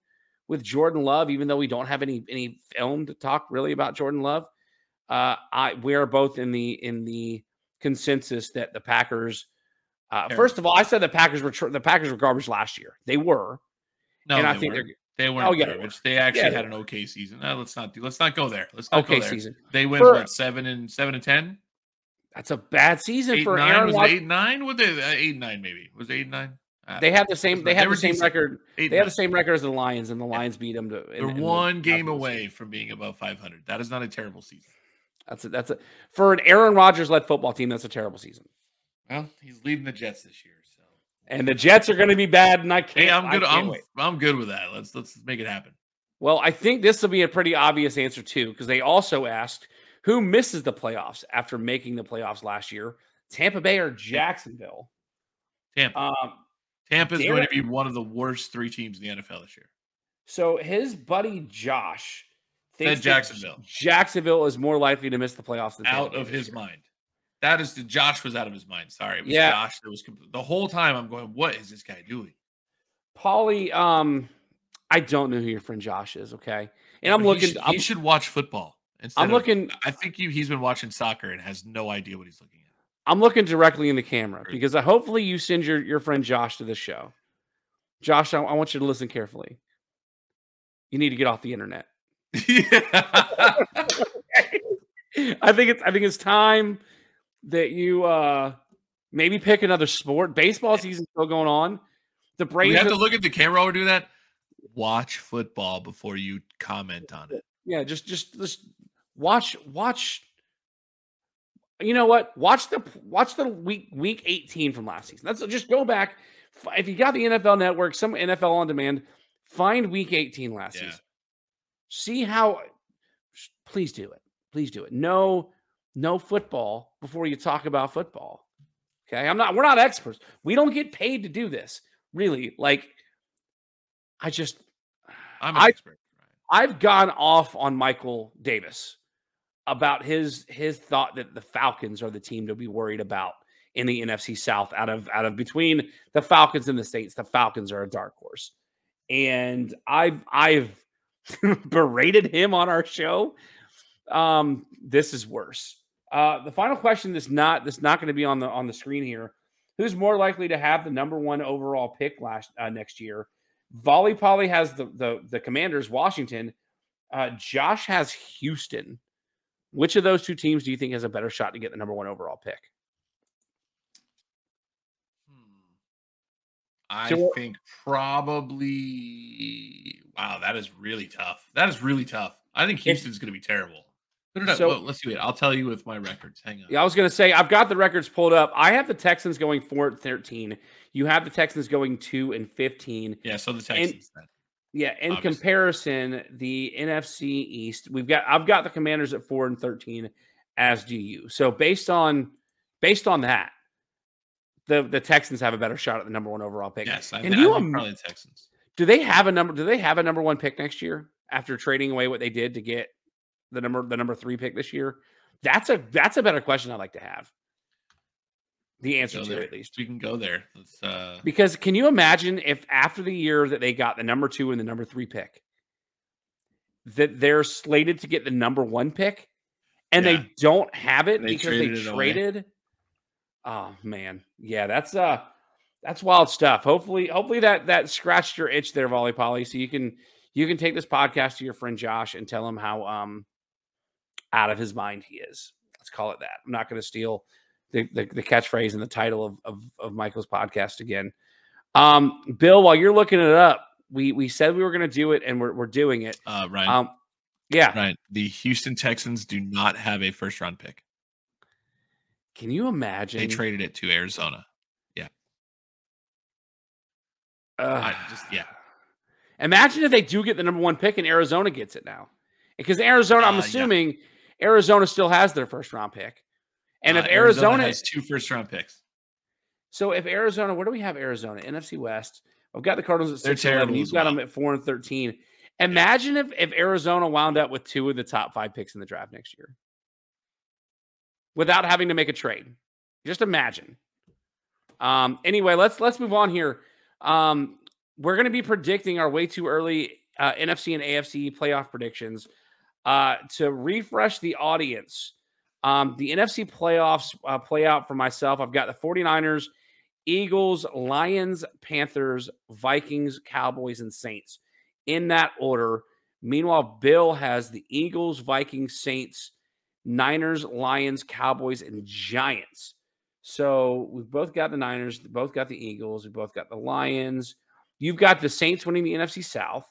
with Jordan Love, even though we don't have any any film to talk really about Jordan Love. Uh, I we are both in the in the consensus that the Packers. Uh, first of all, I said the Packers were tr- the Packers were garbage last year. They were, No, and I they think weren't. they're they weren't Oh, yeah, they garbage. They actually Yeah, they had an okay season. Uh, let's not do. Let's not go there. Let's not okay go there. season. They went For- what seven and seven and ten. That's a bad season Eight for nine Aaron was it eight nine. What they uh, eight nine maybe was it eight nine. Uh, They had the same. They had the same record. They nine. the same record as the Lions, and the Lions beat them. To, They're one game away from being above 500. That is not a terrible season. That's a, that's a for an Aaron Rodgers led football team. That's a terrible season. Well, he's leading the Jets this year, so And the Jets are going to be bad. And I can't. hey, I'm good. I'm wait. I'm good with that. Let's let's make it happen. Well, I think this will be a pretty obvious answer too, because they also asked who misses the playoffs after making the playoffs last year: Tampa Bay or Jacksonville. Tampa. Um, Tampa is going to be one of the worst three teams in the NFL this year. so his buddy Josh thinks that Jacksonville. Jacksonville is more likely to miss the playoffs than Out Bay of his year. mind. That is the Josh was out of his mind. Sorry, it was Yeah. Josh that was the whole time. I'm going, what is this guy doing? Paulie, um, I don't know who your friend Josh is. Okay, and I'm But looking. should- He, I'm, should watch football. I'm of- looking. I think you, he's been watching soccer and has no idea what he's looking. I'm looking directly in the camera because I, hopefully you send your your friend Josh to this show. Josh, I, I want you to listen carefully. You need to get off the internet. yeah. I think it's I think it's time that you uh maybe pick another sport. Baseball season's still going on. The Braves. we have to look at the camera while we do that. Watch football before you comment on it. yeah, just just just watch watch you know what? Watch the watch the week week 18 from last season. That's just go back. If you got the NFL network, some NFL on demand, find week 18 last Yeah. season. See how please do it. Please do it. No, no football before you talk about football. Okay. I'm not, we're not experts. We don't get paid to do this. Really. Like, I just I'm an I- expert. I've gone off on Michael Davis about his his thought that the Falcons are the team to be worried about in the NFC South out of out of between the Falcons and the Saints. The Falcons are a dark horse. And I've I've berated him on our show. Um, this is worse. Uh, the final question that's not that's not going to be on the on the screen here. Who's more likely to have the number one overall pick last uh, next year? Volley Polly has the the the Commanders, Washington. Uh, Josh has Houston. Which of those two teams do you think has a better shot to get the number one overall pick? Hmm. I So- think probably. Wow, that is really tough. That is really tough. I think Houston's going to be terrible. So- well, let's do it. I'll tell you with my records. Hang on. Yeah, I was going to say I've got the records pulled up. I have the Texans going four and thirteen. You have the Texans going two and fifteen. Yeah, so the Texans. then. Yeah, in Obviously. comparison, the NFC East, we've got I've got the Commanders at four and thirteen, as do you. So based on based on that, the the Texans have a better shot at the number one overall pick. Yes, I, Can I you probably the Texans. Do they have a number? Do they have a number one pick next year after trading away what they did to get the number the number three pick this year? That's a that's a better question I'd like to have. The answer to there. at least. We can go there. Uh, Because can you imagine if after the year that they got the number two and the number three pick, that they're slated to get the number one pick and Yeah. they don't have it They because they traded away. traded? Oh man. Yeah, that's uh that's wild stuff. Hopefully, hopefully that that scratched your itch there, Volley Polly. So you can you can take this podcast to your friend Josh and tell him how um out of his mind he is. Let's call it that. I'm not going to steal the, the, the catchphrase and the title of, of, of Michael's podcast again. Um, Bill, while you're looking it up, we we said we were going to do it, and we're we're doing it. Uh, Ryan, Um, yeah. Ryan, the Houston Texans do not have a first round pick. Can you imagine? They traded it to Arizona. Ugh. I just yeah. Imagine if they do get the number one pick and Arizona gets it now. Because Arizona, I'm Uh, yeah. assuming Arizona still has their first round pick. And if Uh, Arizona, has two first round picks, so if Arizona, where do we have Arizona? NFC West. I've got the Cardinals at They're 6 11. terrible You've got well. them at 4 and 13. Imagine if, if Arizona wound up with two of the top five picks in the draft next year without having to make a trade. Just imagine. Um, anyway, let's let's move on here. Um, we're going to be predicting our way too early uh, NFC and AFC playoff predictions. Uh, to refresh the audience, um, the NFC playoffs uh, play out for myself. I've got the 49ers, Eagles, Lions, Panthers, Vikings, Cowboys, and Saints in that order. Meanwhile, Bill has the Eagles, Vikings, Saints, Niners, Lions, Cowboys, and Giants. So we've both got the Niners, both got the Eagles, we both got the Lions. You've got the Saints winning the NFC South.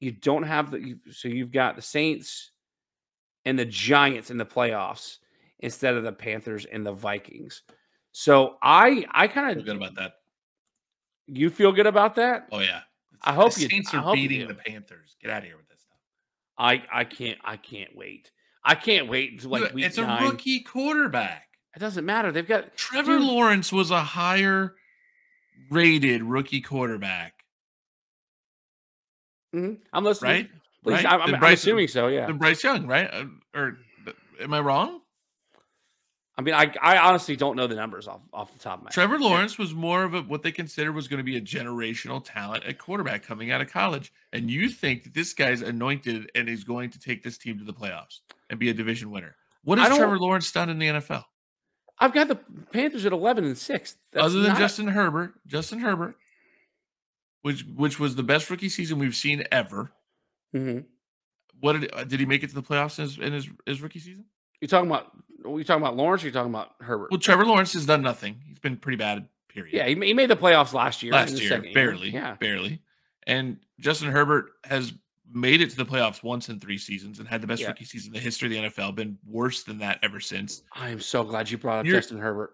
You don't have the so you've got the Saints and the Giants in the playoffs instead of the Panthers and the Vikings. So I I kind feel of good about that. you feel good about that? Oh yeah, I hope the you- Saints are beating the Panthers. Get out of here with this stuff. I I can't I can't wait. I can't wait to like week it's a rookie quarterback. It doesn't matter. They've got Trevor Dude. Lawrence was a higher rated rookie quarterback, Mhm. I'm listening. right? Right? I'm, I'm, Then I'm Bryce- assuming so. Yeah. Bryce Young, right? Uh, Or am I wrong? I mean, I I honestly don't know the numbers off off the top of my head. Trevor Lawrence was more of a what they considered was going to be a generational talent at quarterback coming out of college. And you think that this guy's anointed and is going to take this team to the playoffs and be a division winner. What has Trevor Lawrence done in the NFL? I've got the Panthers at 11 and six. That's Other than not- Justin Herbert, Justin Herbert, which which was the best rookie season we've seen ever. Mhm. What did uh, did he make it to the playoffs in his in his, his rookie season? You talking about? Are you talking about Lawrence? Or you talking about Herbert? Well, Trevor Lawrence has done nothing. He's been pretty bad. Period. yeah, he, he made the playoffs last year. last year, barely, Yeah, barely. And Justin Herbert has made it to the playoffs once in three seasons and had the best Yeah. rookie season in the history of the NFL. Been worse than that ever since. I am so glad you brought up You're- Justin Herbert.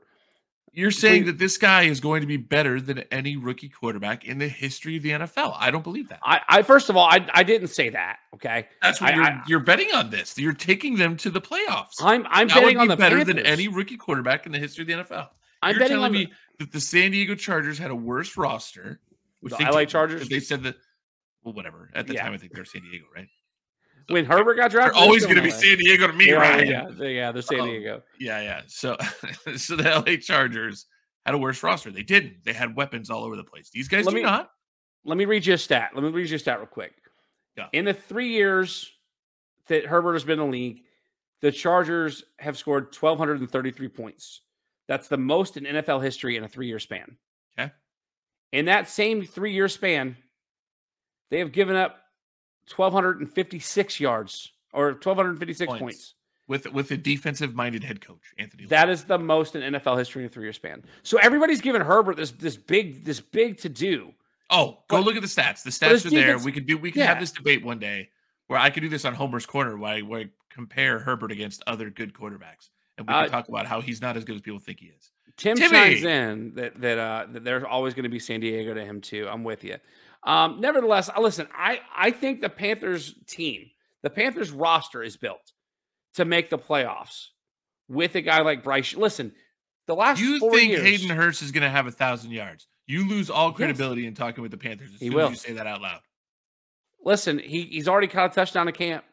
You're saying that this guy is going to be better than any rookie quarterback in the history of the NFL. I don't believe that. I, I first of all, I, I didn't say that. Okay, That's what I- you're I- you're betting on this. You're taking them to the playoffs. I'm I'm that betting be on the better Panthers. than any rookie quarterback in the history of the NFL. I'm You're betting telling on me the, that the San Diego Chargers had a worse roster. Which The they LA did, Chargers? They said that. Well, whatever. At the Yeah. time, I think they're San Diego, right? When Herbert got They're drafted. always going to be San Diego to me, LA. Ryan. Yeah, yeah, yeah, they're San Um, Diego. Yeah, yeah. So, so the LA Chargers had a worse roster. They didn't. They had weapons all over the place. These guys Let do me- not. Let me read you a stat. Let me read you a stat real quick. Yeah. In the three years that Herbert has been in the league, the Chargers have scored 1,233 points. That's the most in NFL history in a three year span. Okay. In that same three year span, they have given up 1,256 yards or 1,256 Points. points. With with a defensive minded head coach, Anthony. That is the most in NFL history in a three year span. So everybody's giving Herbert this this big this big to do. Oh, go But- look at the stats. The stats are there. We could do. We can Yeah. have this debate one day where I could do this on Homer's Corner, where I, where I compare Herbert against other good quarterbacks, and we Uh, can talk about how he's not as good as people think he is. Tim Timmy! chimes in that that uh that there's always going to be San Diego to him too. I'm with you. Um, nevertheless, I listen. I I think the Panthers team, the Panthers roster is built to make the playoffs with a guy like Bryce. Listen, the last You think years, Hayden Hurst is going to have a thousand yards? You lose all Yes. credibility in talking with the Panthers as He soon will. as you say that out loud. listen, he he's already caught a touchdown in camp,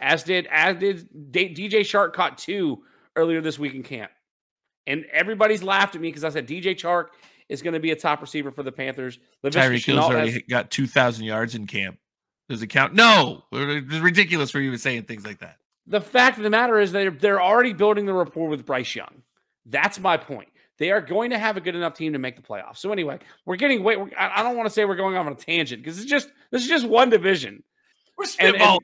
as did as did D- DJ Chark caught two earlier this week in camp, and everybody's laughed at me because I said DJ Chark is going to be a top receiver for the Panthers. Laviska Tyreek Hill's Shenault already has- got two thousand yards in camp. Does it count? No, it's ridiculous for you to saying things like that. The fact of the matter is they're they're already building the rapport with Bryce Young. That's my point. They are going to have a good enough team to make the playoffs. So anyway, we're getting wait. We're, I I don't want to say we're going off on a tangent because it's just this is just one division. We're And, spitballing.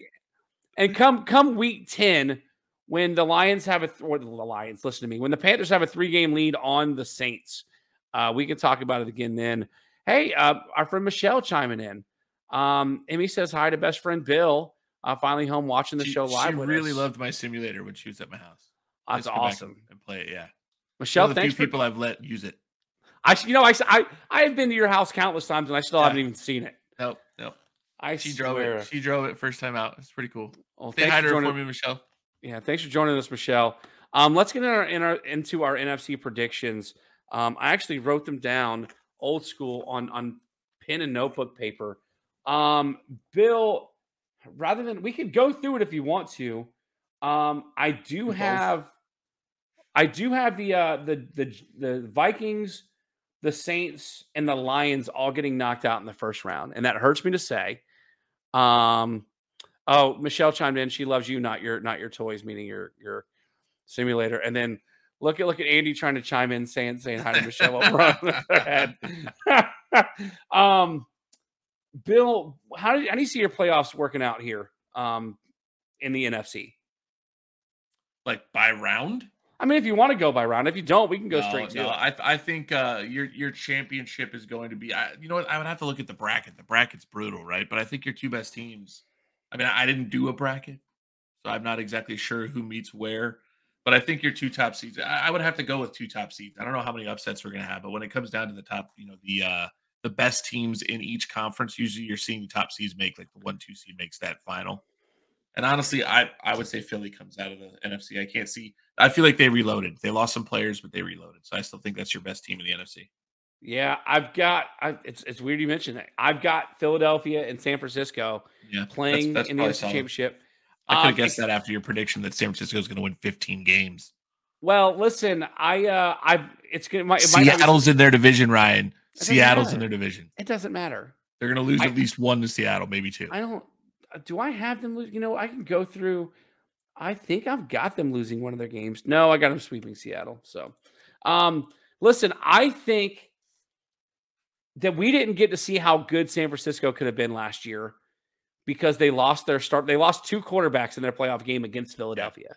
and and come come week ten, when the Lions have a th- or the Lions, listen to me. When the Panthers have a three game lead on the Saints, uh, we can talk about it again then. Hey, uh, our friend Michelle chiming in. Um, Emmy says hi to best friend Bill. Uh, finally home watching the she, show live. She really us. loved my simulator when she was at my house. That's awesome. and play it. Yeah, Michelle, One of the thanks few for people I've let use it. I, you know, I, I, I have been to your house countless times and I still Yeah. haven't even seen it. Nope, nope. I She swear. drove it. She drove it first time out. It's pretty cool. Well, Say hi to for me, Michelle. Yeah, thanks for joining us, Michelle. Um, let's get in our, in our, into our NFC predictions. Um, I actually wrote them down old school on on pen and notebook paper. Um, Bill, rather than we could go through it if you want to. Um, I do have, I do have the uh, the the the Vikings, the Saints, and the Lions all getting knocked out in the first round, and that hurts me to say. Um, oh, Michelle chimed in. She loves you, not your not your toys, meaning your your simulator. And then look at look at Andy trying to chime in, saying saying hi to Michelle on her head. um, Bill, how do you, how do you see your playoffs working out here? Um, in the NFC. Like by round. I mean, if you want to go by round, if you don't, we can go No, straight to no, it. I, I think uh, your your championship is going to be. I, you know what? I would have to look at the bracket. The bracket's brutal, right? But I think your two best teams. I mean, I didn't do a bracket, so I'm not exactly sure who meets where. But I think your two top seeds. I, I would have to go with two top seeds. I don't know how many upsets we're going to have, but when it comes down to the top, you know, the uh, the best teams in each conference, usually you're seeing the top seeds make like the one two seed makes that final. And honestly, I I would say Philly comes out of the NFC. I can't see. I feel like they reloaded. They lost some players, but they reloaded. So I still think that's your best team in the NFC. yeah, I've got. I, it's it's weird you mentioned that. I've got Philadelphia and San Francisco Yeah, playing that's in the NFC solid. championship. I could Um, have guessed that after your prediction that San Francisco is going to win 15 games. Well, listen, I uh I've it's gonna might, it might not be- Seattle's in their division, Ryan. Seattle's in their division. it doesn't matter. They're going to lose I- at least one to Seattle, maybe two. I don't. uh, Do I have them lose? You know, I can go through. I think I've got them losing one of their games. No, I got them sweeping Seattle. So, um, listen, I think that we didn't get to see how good San Francisco could have been last year because they lost their start. They lost two quarterbacks in their playoff game against Philadelphia.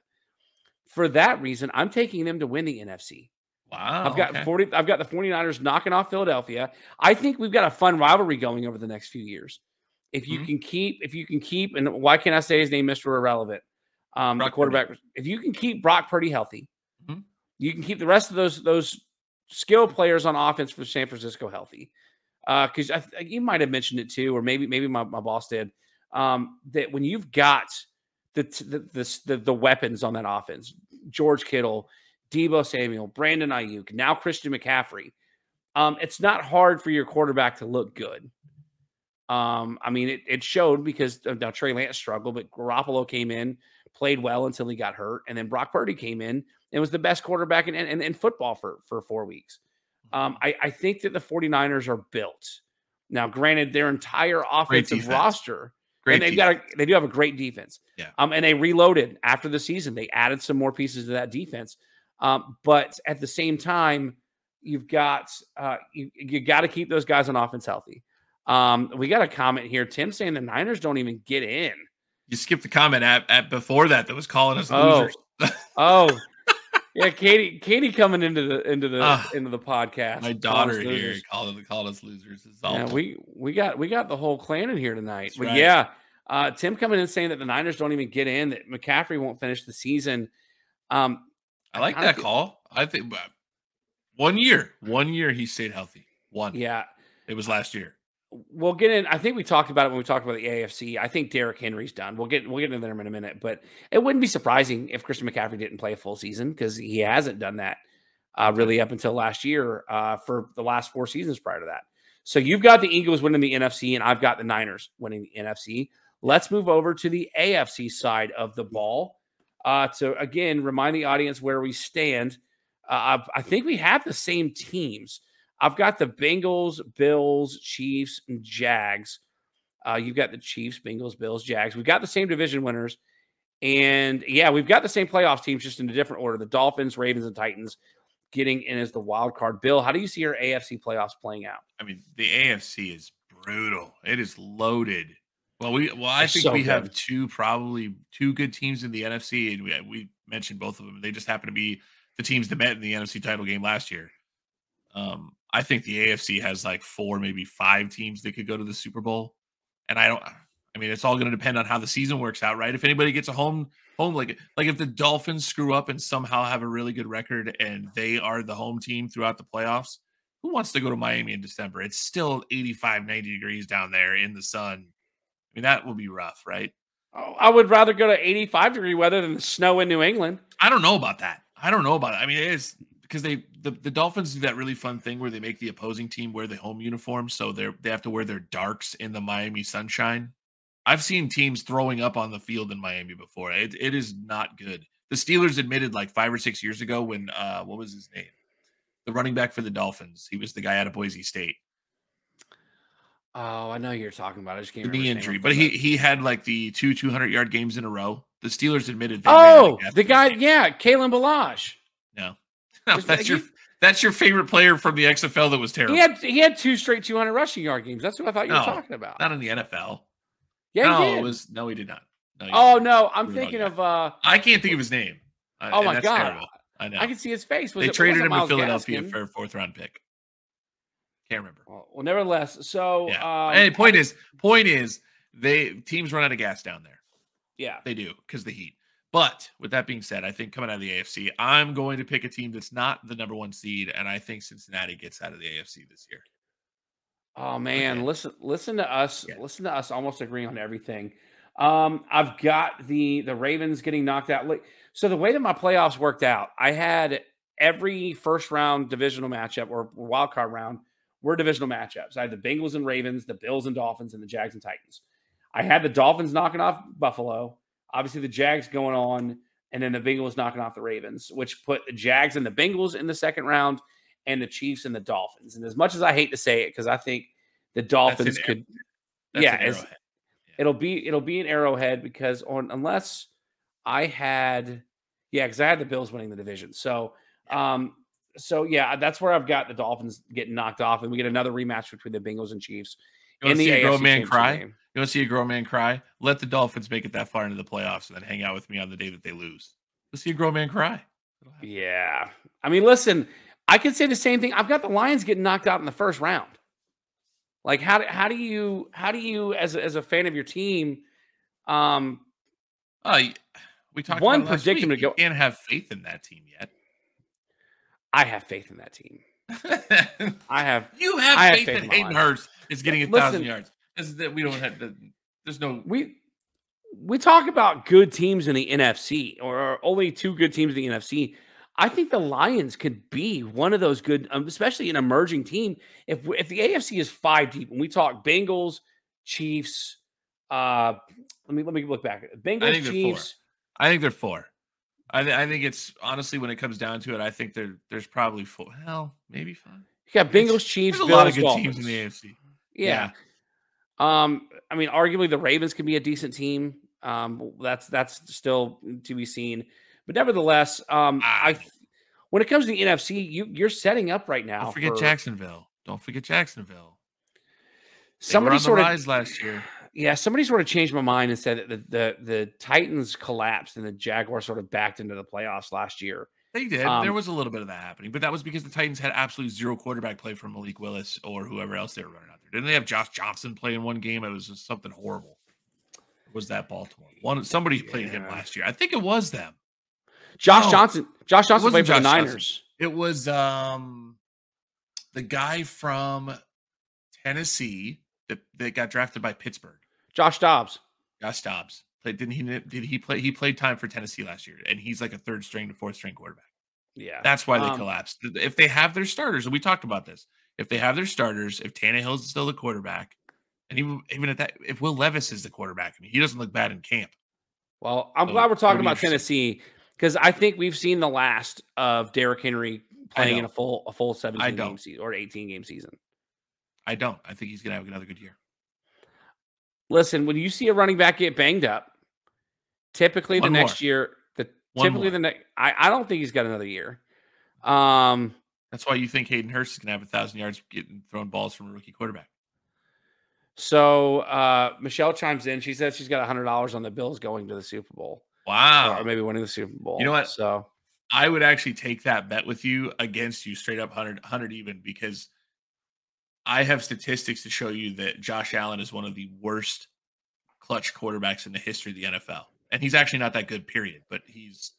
For that reason, I'm taking them to win the NFC. wow. I've got okay. 40 I've got the 49ers knocking off Philadelphia. I think we've got a fun rivalry going over the next few years. If you Mhm. can keep if you can keep and why can't I say his name Mr. Irrelevant? Um the Brock Purdy. quarterback if you can keep Brock Purdy healthy, Mhm. you can keep the rest of those those skill players on offense for San Francisco healthy. Uh cuz you might have mentioned it too or maybe maybe my, my boss did. Um that when you've got the, the the the the weapons on that offense, George Kittle, Deebo Samuel, Brandon Aiyuk, now Christian McCaffrey. Um, it's not hard for your quarterback to look good. Um, I mean, it, it showed because now Trey Lance struggled, but Garoppolo came in, played well until he got hurt, and then Brock Purdy came in and was the best quarterback in, in, in football for, for four weeks. Um, I, I think that the 49ers are built. Now, granted, their entire offensive roster Great and they've got a, they do have a great defense. Yeah. Um, and they reloaded after the season. They added some more pieces to that defense. Um, but at the same time, you've got uh, you, you got to keep those guys on offense healthy. Um, we got a comment here. Tim saying the Niners don't even get in. You skipped the comment at, at before that that was calling us Oh. losers. Oh, yeah, Katie, Katie coming into the into the Ah, into the podcast. My daughter here calling called us losers. Yeah, we we got we got the whole clan in here tonight. That's but right. yeah, uh, Tim coming in saying that the Niners don't even get in, that McCaffrey won't finish the season. Um, I like kinda that feel- call. I think but one year, one year he stayed healthy. One. yeah, It was last year. we'll get in. I think we talked about it when we talked about the AFC. I think Derrick Henry's done. We'll get we'll get into them in a minute, but it wouldn't be surprising if Christian McCaffrey didn't play a full season because he hasn't done that uh, really up until last year uh, for the last four seasons prior to that. So you've got the Eagles winning the NFC, and I've got the Niners winning the NFC. Let's move over to the AFC side of the ball uh, to again remind the audience where we stand. Uh, I I think we have the same teams. I've got the Bengals, Bills, Chiefs, and Jags. Uh, you've got the Chiefs, Bengals, Bills, Jags. We've got the same division winners. And yeah, we've got the same playoff teams, just in a different order. The Dolphins, Ravens, and Titans getting in as the wild card. Bill, how do you see your AFC playoffs playing out? I mean, the AFC is brutal. It is loaded. Well, we well, I think so we have two probably two good teams in the NFC, and we we mentioned both of them. They just happen to be the teams that met in the NFC title game last year. Um, I think the AFC has like four, maybe five teams that could go to the Super Bowl, and I don't. I mean, it's all going to depend on how the season works out, right? If anybody gets a home home like like if the Dolphins screw up and somehow have a really good record and they are the home team throughout the playoffs, who wants to go to Miami in December? It's still 85, 90 degrees down there in the sun. I mean, that will be rough, right? Oh, I would rather go to 85 degree weather than the snow in New England. I don't know about that. I don't know about it. I mean, it is because they the, the Dolphins do that really fun thing where they make the opposing team wear the home uniform, so they're they have to wear their darks in the Miami sunshine. I've seen teams throwing up on the field in Miami before. It, it is not good. The Steelers admitted like five or six years ago when uh what was his name? The running back for the Dolphins. He was the guy out of Boise State. Oh, I know who you're talking about. I just can't The knee injury. But he he had like the two 200 yard games in a row. The Steelers admitted they ran out of Oh, the guy, game. yeah, Kalen Ballage. No. No, Was that's that- your that's your favorite player from the XFL that was terrible. He had he had two straight 200 rushing yard games. That's what I thought you No, were talking about. Not in the NFL. yeah, no, he did. it was no, he did not. No, he oh didn't. no, I'm about thinking of uh I can't think of his name. Oh my god. terrible. I know. I can see his face. Was they it, traded him to Philadelphia Gaskin. for a fourth round pick. Can't remember. Well, well, nevertheless, so Yeah. um, hey, point is, point is, they teams run out of gas down there. yeah, They do because the heat. But with that being said, I think coming out of the AFC, I'm going to pick a team that's not the number one seed, and I think Cincinnati gets out of the AFC this year. Oh man, Okay. listen listen to us. Yeah. Listen to us almost agreeing on everything. Um, I've got the the Ravens getting knocked out. Like, So the way that my playoffs worked out, I had every first round divisional matchup or wild card round were divisional matchups. I had the Bengals and Ravens, the Bills and Dolphins, and the Jags and Titans. I had the Dolphins knocking off Buffalo, obviously the Jags going on, and then the Bengals knocking off the Ravens, which put the Jags and the Bengals in the second round and the Chiefs and the Dolphins. And as much as I hate to say it, because I think the Dolphins could Yeah, it's- it'll be it'll be an arrowhead because on unless I had yeah, because I had the Bills winning the division. So um so yeah, that's where I've got the Dolphins getting knocked off, and we get another rematch between the Bengals and Chiefs You want to see a grown man cry? game. You want to see a grown man cry? Let the Dolphins make it that far into the playoffs and then hang out with me on the day that they lose. Let's see a grown man cry. Yeah. I mean, listen, I can say the same thing. I've got the Lions getting knocked out in the first round. Like how do, how do you how do you as a, as a fan of your team um y- we talked One about week. to go- You can't have faith in that team yet. I have faith in that team. I have you have I have faith faith that in my Hayden Hurst is getting a thousand yards. This is that we don't have the, there's no we we talk about good teams in the NFC or only two good teams in the NFC. I think the Lions could be one of those good, um, especially an emerging team. If if the AFC is five deep, when we talk Bengals, Chiefs, uh, let me let me look back. Bengals, four. Chiefs. I think they're four. I, th- I think it's honestly when it comes down to it, I think there there's probably four. Hell, maybe five. You got Bengals, Chiefs, There's a lot of good Dolphins. teams in the AFC. Yeah. Um, I mean, arguably the Ravens can be a decent team. Um, that's that's still to be seen. But nevertheless, um, Ah. I when it comes to the NFC, you you're setting up right now. Don't forget for- Jacksonville. Don't forget Jacksonville. They Somebody sort of last year. Yeah, somebody sort of changed my mind and said that the, the the Titans collapsed and the Jaguars sort of backed into the playoffs last year. They did. there Um, was a little bit of that happening, but that was because the Titans had absolutely zero quarterback play from Malik Willis or whoever else they were running out there. Didn't they have Josh Johnson play in one game? It was just something horrible. Was that Baltimore? One somebody played him last year. I think it was them. Josh No, Johnson, Josh Johnson played wasn't for the Josh Johnson. Niners. It was um the guy from Tennessee that, that got drafted by Pittsburgh. Josh Dobbs. Josh Dobbs. Played, didn't he did he play he played time for Tennessee last year and he's like a third string to fourth string quarterback. Yeah. That's why they Um, collapsed. If they have their starters, and we talked about this, if they have their starters, if Tannehill's still the quarterback, and even even at that, if Will Levis is the quarterback, I mean, he doesn't look bad in camp. Well, I'm So glad we're talking about. Tennessee because I think we've seen the last of Derrick Henry playing in a full a full 17 game season or 18 game season. I don't. I think he's gonna have another good year. Listen, when you see a running back get banged up, typically One the next year, the One typically more. the next, I, I don't think he's got another year. Um, That's why you think Hayden Hurst is gonna have a thousand yards getting thrown balls from a rookie quarterback. So uh, Michelle chimes in. She says she's got hundred dollars on the Bills going to the Super Bowl. Wow. Or maybe winning the Super Bowl. You know what? So I would actually take that bet with you against you straight up 100, 100 even because I have statistics to show you that Josh Allen is one of the worst clutch quarterbacks in the history of the NFL. And he's actually not that good, period. But he's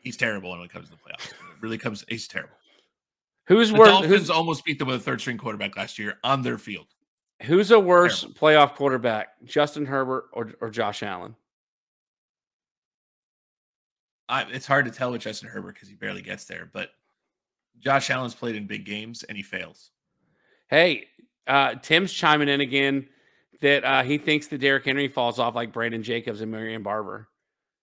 he's terrible when it comes to the playoffs. It really comes he's terrible. who's The worse? Dolphins Who's, almost beat them with a third string quarterback last year on their field. who's a worse playoff quarterback, Justin Herbert or, or Josh Allen? I, it's hard to tell with Justin Herbert because he barely gets there, but Josh Allen's played in big games and he fails. Hey, uh, Tim's chiming in again that uh, he thinks that Derrick Henry falls off like Brandon Jacobs and Marion Barber.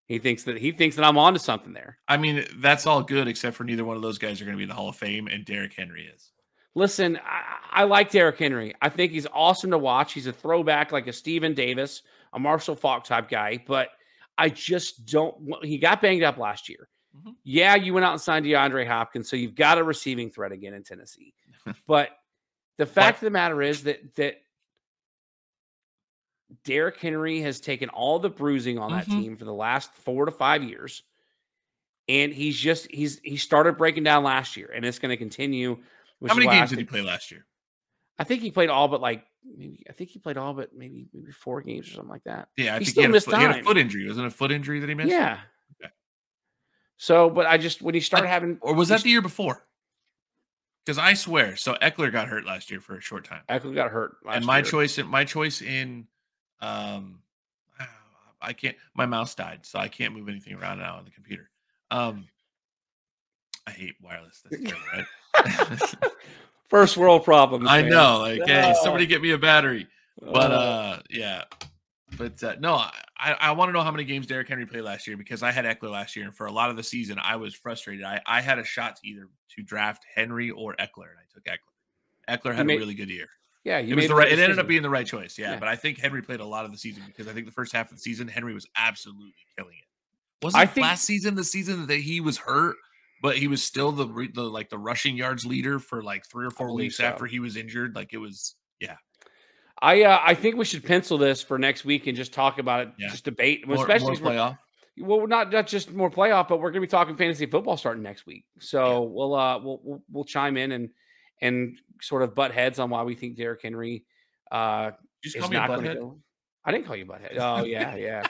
He thinks that he thinks that I'm onto something there. I mean, that's all good except for neither one of those guys are going to be in the Hall of Fame, and Derrick Henry is. Listen, I, I like Derrick Henry. I think he's awesome to watch. He's a throwback like a Stephen Davis, a Marshall Faulk type guy, but I just don't. He got banged up last year. Mhm. Yeah, you went out and signed DeAndre Hopkins, so you've got a receiving threat again in Tennessee. but the fact of the matter is that that Derrick Henry has taken all the bruising on that Mhm. team for the last four to five years. And he's just he's he started breaking down last year, and it's going to continue. How many games did he play last year? I think he played all but like maybe I think he played all but maybe maybe four games or something like that. Yeah, I He think still he had, a missed foot, he had a foot injury. Wasn't a foot injury that he missed? Yeah. Okay. So, but I just when he started having Or was that the year before? Because I swear, so Ekeler got hurt last year for a short time, Ekeler got hurt, and my year. choice, in my choice in, um, I can't. My mouse died, so I can't move anything around now on the computer. Um, I hate wireless. That's terrible, right? First world problems. I man. know. Like, hey, Oh. somebody get me a battery. But Uh, uh, yeah. But uh, no, I, I want to know how many games Derrick Henry played last year because I had Ekeler last year, and for a lot of the season, I was frustrated. I, I had a shot to either to draft Henry or Ekeler, and I took Ekeler. Ekeler had made- a really good year. yeah, you it was made the right. It ended up being the right choice. Yeah, Yeah. but I think Henry played a lot of the season because I think the first half of the season Henry was absolutely killing it. Was I it think- last season the season that he was hurt, but he was still the the like the rushing yards leader for like three or four weeks so. after he was injured? Like it was. Yeah, I uh, I think we should pencil this for next week and just talk about it, Yeah. just debate, more, especially more playoff. well, not not just more playoff, but we're going to be talking fantasy football starting next week. So we'll uh we'll, we'll we'll chime in and and sort of butt heads on why we think Derrick Henry uh is not going to go. I didn't call you butthead. Oh yeah, yeah,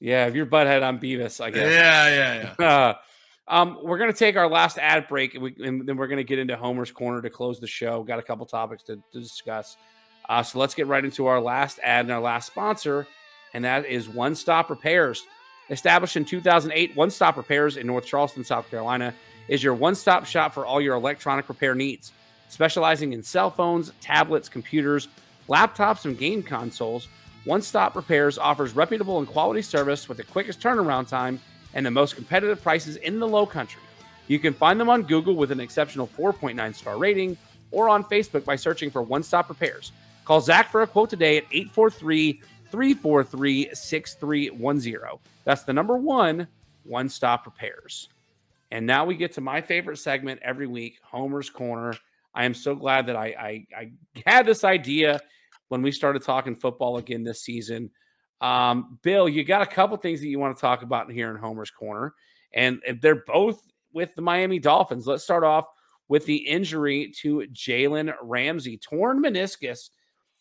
yeah. If you're butthead, I'm Beavis. I Yeah, guess. yeah, yeah. Uh, um, we're going to take our last ad break, and, we, and then we're going to get into Homer's Corner to close the show. Got a couple topics to, to discuss. Uh, so let's get right into our last ad and our last sponsor, and that is One Stop Repairs. Established in 2008, One Stop Repairs in North Charleston, South Carolina, is your one stop shop for all your electronic repair needs. Specializing in cell phones, tablets, computers, laptops, and game consoles, One Stop Repairs offers reputable and quality service with the quickest turnaround time and the most competitive prices in the low country. You can find them on Google with an exceptional 4.9 star rating or on Facebook by searching for One Stop Repairs. Call Zach for a quote today at 843 343 6310. That's the number one, One Stop Repairs. And now we get to my favorite segment every week, Homer's Corner. I am so glad that I, I, I had this idea when we started talking football again this season. Um, Bill, you got a couple things that you want to talk about here in Homer's Corner, and they're both with the Miami Dolphins. Let's start off with the injury to Jalen Ramsey, torn meniscus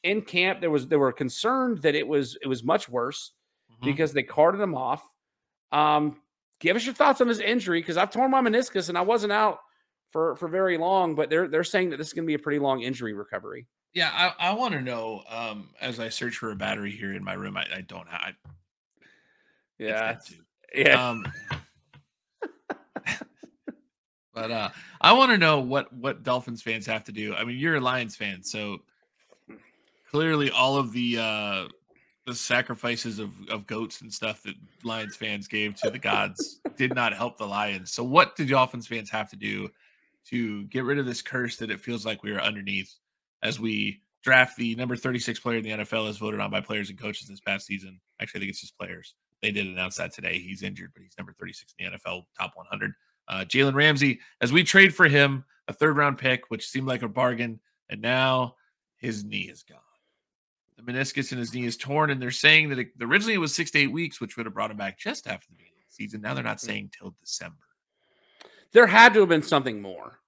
in camp. There was they were concerned that it was it was much worse Mhm. because they carted him off. Um, give us your thoughts on this injury because I've torn my meniscus and I wasn't out for for very long, but they're they're saying that this is going to be a pretty long injury recovery. Yeah, I, I want to know. Um, as I search for a battery here in my room, I, I don't have. I, Yeah, yeah. Um, but uh, I want to know what what Dolphins fans have to do. I mean, you're a Lions fan, so clearly all of the uh, the sacrifices of of goats and stuff that Lions fans gave to the gods did not help the Lions. So, what did Dolphins fans have to do to get rid of this curse that it feels like we are underneath as we draft the number 36 player in the NFL as voted on by players and coaches this past season? Actually, I think it's just players they did announce that today. He's injured, but he's number 36 in the NFL top 100. Uh, Jalen Ramsey, as we trade for him, a third round pick, which seemed like a bargain, and now his knee is gone. The meniscus in his knee is torn, and they're saying that it, originally it was six to eight weeks, which would have brought him back just after the beginning of the season. Now they're not mm-hmm. saying till December. There had to have been something more.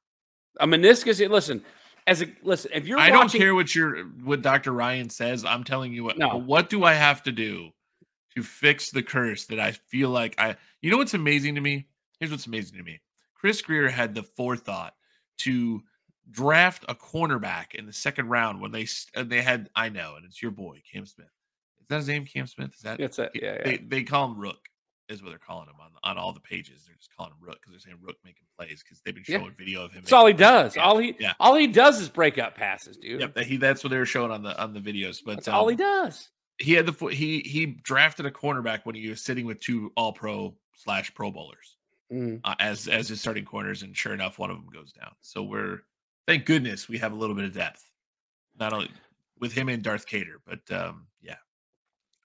A meniscus. Listen, as a listen, if you're I watching, don't care what your what Dr. Ryan says. I'm telling you what. No. What do I have to do to fix the curse that I feel like I? You know what's amazing to me? Here's what's amazing to me. Chris Grier had the forethought to draft a cornerback in the second round when they uh, they had I know, and it's your boy Cam Smith. Is that his name? Cam Smith? Is that It's a- yeah, yeah. They they call him Rook. Is what they're calling him on on all the pages. They're just calling him Rook because they're saying Rook making plays because they've been Yeah. showing video of him. that's all he making plays. does. All he yeah. all he does is break up passes, dude. Yep, that he that's what they were showing on the on the videos. But That's all he um, does. he had the he he drafted a cornerback when he was sitting with two All Pro slash Pro Bowlers Mm. uh, as as his starting corners, and sure enough, one of them goes down. So we're thank goodness we have a little bit of depth, not only with him and Darth Cater, but um yeah.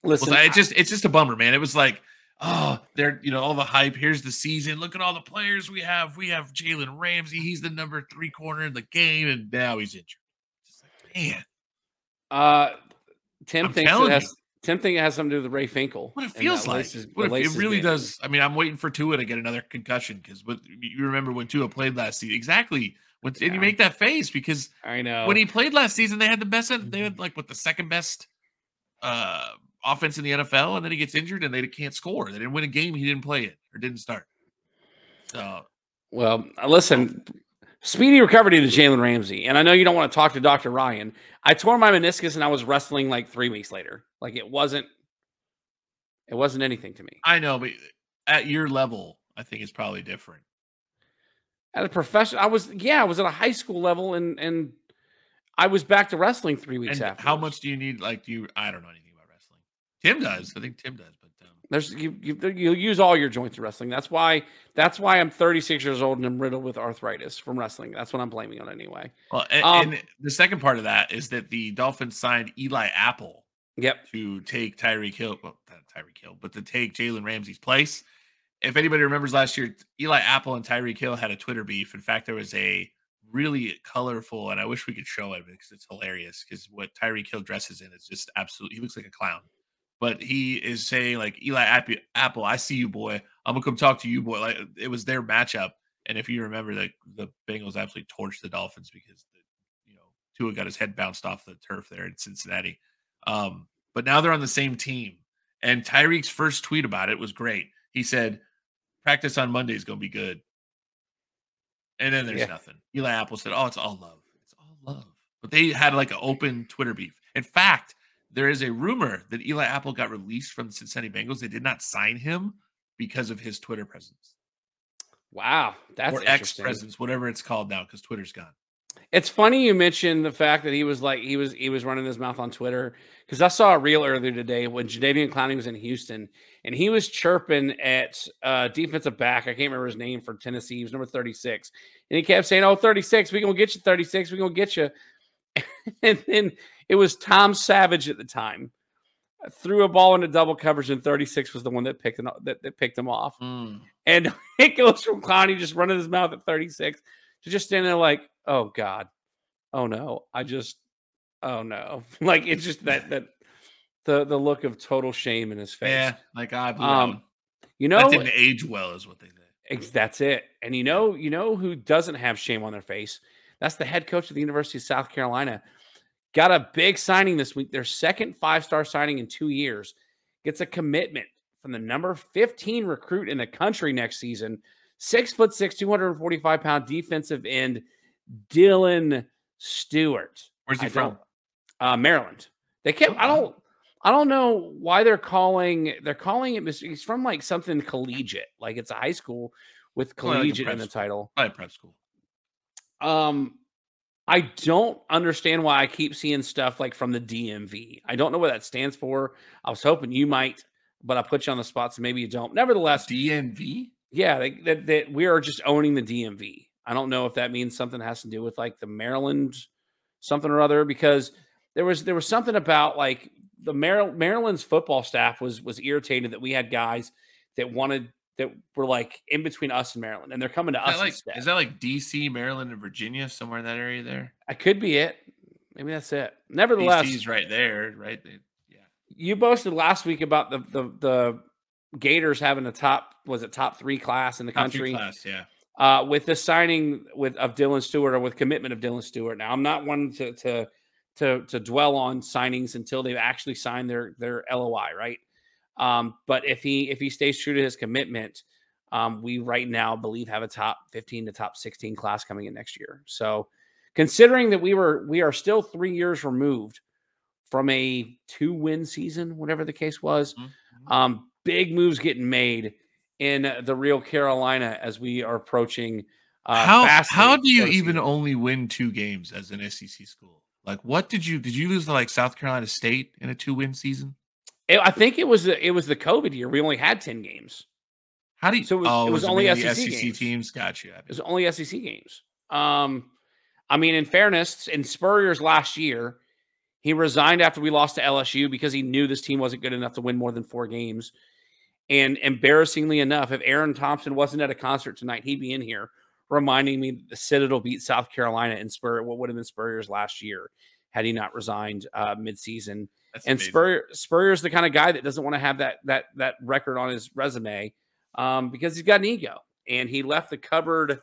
Listen, well, it's just it's just a bummer, man. It was like. Oh, they're you know all the hype. Here's the season. Look at all the players we have. We have Jalen Ramsey. He's the number three corner in the game, and now he's injured. Just like, man, uh, Tim I'm thinks it has. you. Tim thinks it has something to do with Ray Finkel. What it feels like. laces- What it really does. I mean, I'm waiting for Tua to get another concussion because what you remember when Tua played last season. Exactly. When, And you make that face because I know. when he played last season, they had the best. They Mm-hmm. had like what the second best uh offense in the NFL, and then he gets injured and they can't score. They didn't win a game. He didn't play it or didn't start. So Well, uh, listen, speedy recovery to Jalen Ramsey. And I know you don't want to talk to Dr. Ryan. I tore my meniscus and I was wrestling like three weeks later. Like it wasn't, it wasn't anything to me. I know, but at your level, I think it's probably different. At a professional, I was, yeah, I was at a high school level and, and I was back to wrestling three weeks And after. how much do you need? Like, do you? I don't know anything about wrestling. Tim does. I think Tim does, but um, There's you, you you use all your joints in wrestling. That's why that's why I'm 36 years old and I'm riddled with arthritis from wrestling. That's what I'm blaming on anyway. Well, and, Um, and the second part of that is that the Dolphins signed Eli Apple Yep. to take Tyreek Hill, well, not Tyreek Hill, but to take Jalen Ramsey's place. If anybody remembers last year, Eli Apple and Tyreek Hill had a Twitter beef. In fact, there was a really colorful, and I wish we could show it because it's hilarious. Because what Tyreek Hill dresses in is just absolutely, he looks like a clown. But he is saying like Eli App- Apple, I see you, boy. I'm gonna come talk to you, boy. Like it was their matchup, and if you remember, the the Bengals absolutely torched the Dolphins because the, you know Tua got his head bounced off the turf there in Cincinnati. Um, but now they're on the same team. And Tyreek's first tweet about it was great. He said, "Practice on Monday is going to be good." And then there's Yeah. nothing. Eli Apple said, "Oh, it's all love. It's all love." But they had like an open Twitter beef. In fact, there is a rumor that Eli Apple got released from the Cincinnati Bengals. They did not sign him because of his Twitter presence Wow, that's or X presence, whatever it's called now, because Twitter's gone. It's funny you mentioned the fact that he was like he was he was running his mouth on Twitter because I saw a reel earlier today when Jadeveon Clowney was in Houston and he was chirping at uh, defensive back. I can't remember his name for Tennessee. He was number 36. And he kept saying, Oh, 36, we gonna get you 36, we gonna get you. and then it was Tom Savage at the time. Threw a ball into double coverage, and 36 was the one that picked him, that, that picked him off. Mm. And it goes from Clowney just running his mouth at 36 to just stand there like, oh God. Oh no. I just oh no. Like it's just that that the the look of total shame in his face. Yeah, like I blew Um. You that know didn't age well, is what they say. that's it. And you know, you know who doesn't have shame on their face? That's the head coach of the University of South Carolina. Got a big signing this week. Their second five-star signing in two years. Gets a commitment from the number 15 recruit in the country next season. Six foot six, 245 pound defensive end, Dylan Stewart. Where's he I from? Uh, Maryland. They kept. I don't. I don't know why they're calling. They're calling it. He's from like something collegiate. Like it's a high school with Probably like collegiate in the school. title. Probably prep school. Um, I don't understand why I keep seeing stuff like from the DMV. I don't know what that stands for. I was hoping you might, but I put you on the spot, so maybe you don't. Nevertheless, DNV. Yeah, that, that we are just owning the DMV. I don't know if that means something has to do with like the Maryland something or other because there was there was something about like the Mar- Maryland's football staff was was irritated that we had guys that wanted that were like in between us and Maryland and they're coming to Is us like instead. is that like DC, Maryland, and Virginia, somewhere in that area there? I could be it. Maybe that's it. Nevertheless, BC's right there, right? They, yeah. You boasted last week about the the the Gators having a top was it top three class in the Top country. class, yeah. uh, with the signing with of Dylan Stewart or with commitment of Dylan Stewart. Now, I'm not one to to to to dwell on signings until they've actually signed their their LOI, right? Um, but if he if he stays true to his commitment, um, we right now believe have a top 15 to top 16 class coming in next year. So, considering that we were we are still three years removed from a two win season, whatever the case was, Mhm. um, big moves getting made in the real Carolina as we are approaching. Uh, how how do you for even season. only win two games as an SEC school? Like, what did you did you lose to like South Carolina State in a two win season? It- I think it was the, it was the COVID year. We only had ten games. How do you? So it was- oh, it was it only mainly SEC games. teams. Got you. It was only SEC games. Um, I mean, in fairness, in Spurrier's last year, he resigned after we lost to LSU because he knew this team wasn't good enough to win more than four games. And embarrassingly enough, if Aaron Thompson wasn't at a concert tonight, he'd be in here reminding me that the Citadel beat South Carolina in Spurrier, what would have been Spurrier's last year had he not resigned uh, midseason. That's and amazing. Spurrier Spurrier's the kind of guy that doesn't want to have that that that record on his resume um, because he's got an ego and he left the cupboard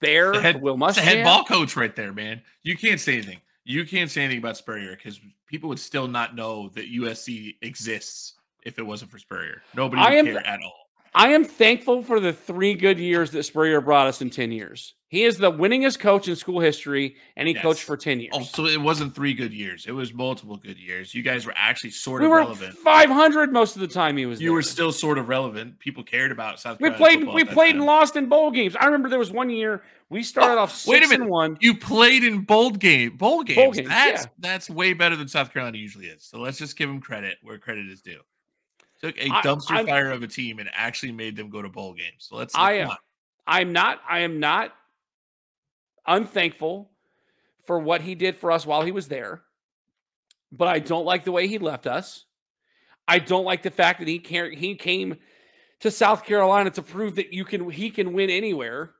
bare. The head- Will Muschamp. head ball coach right there, man. You can't say anything. You can't say anything about Spurrier because people would still not know that USC exists if it wasn't for Spurrier. Nobody I would am- care at all. I am thankful for the three good years that Spurrier brought us in ten years. He is the winningest coach in school history, and he Yes. coached for ten years. Oh, so it wasn't three good years. It was multiple good years. You guys were actually sort we of relevant. five hundred most of the time he was. You were still sort of relevant. People cared about South Carolina We played. We played and lost in bowl games. I remember there was one year we started Oh, off six wait a minute. and one. You played in bowl game, bowl games. games, that's yeah. that's way better than South Carolina usually is. So let's just give him credit where credit is due. Took a dumpster I'm- fire of a team and actually made them go to bowl games. So let's. I, uh, on. I'm not. I am not unthankful for what he did for us while he was there, but I don't like the way he left us. I don't like the fact that he can he came to South Carolina to prove that you can he can win anywhere.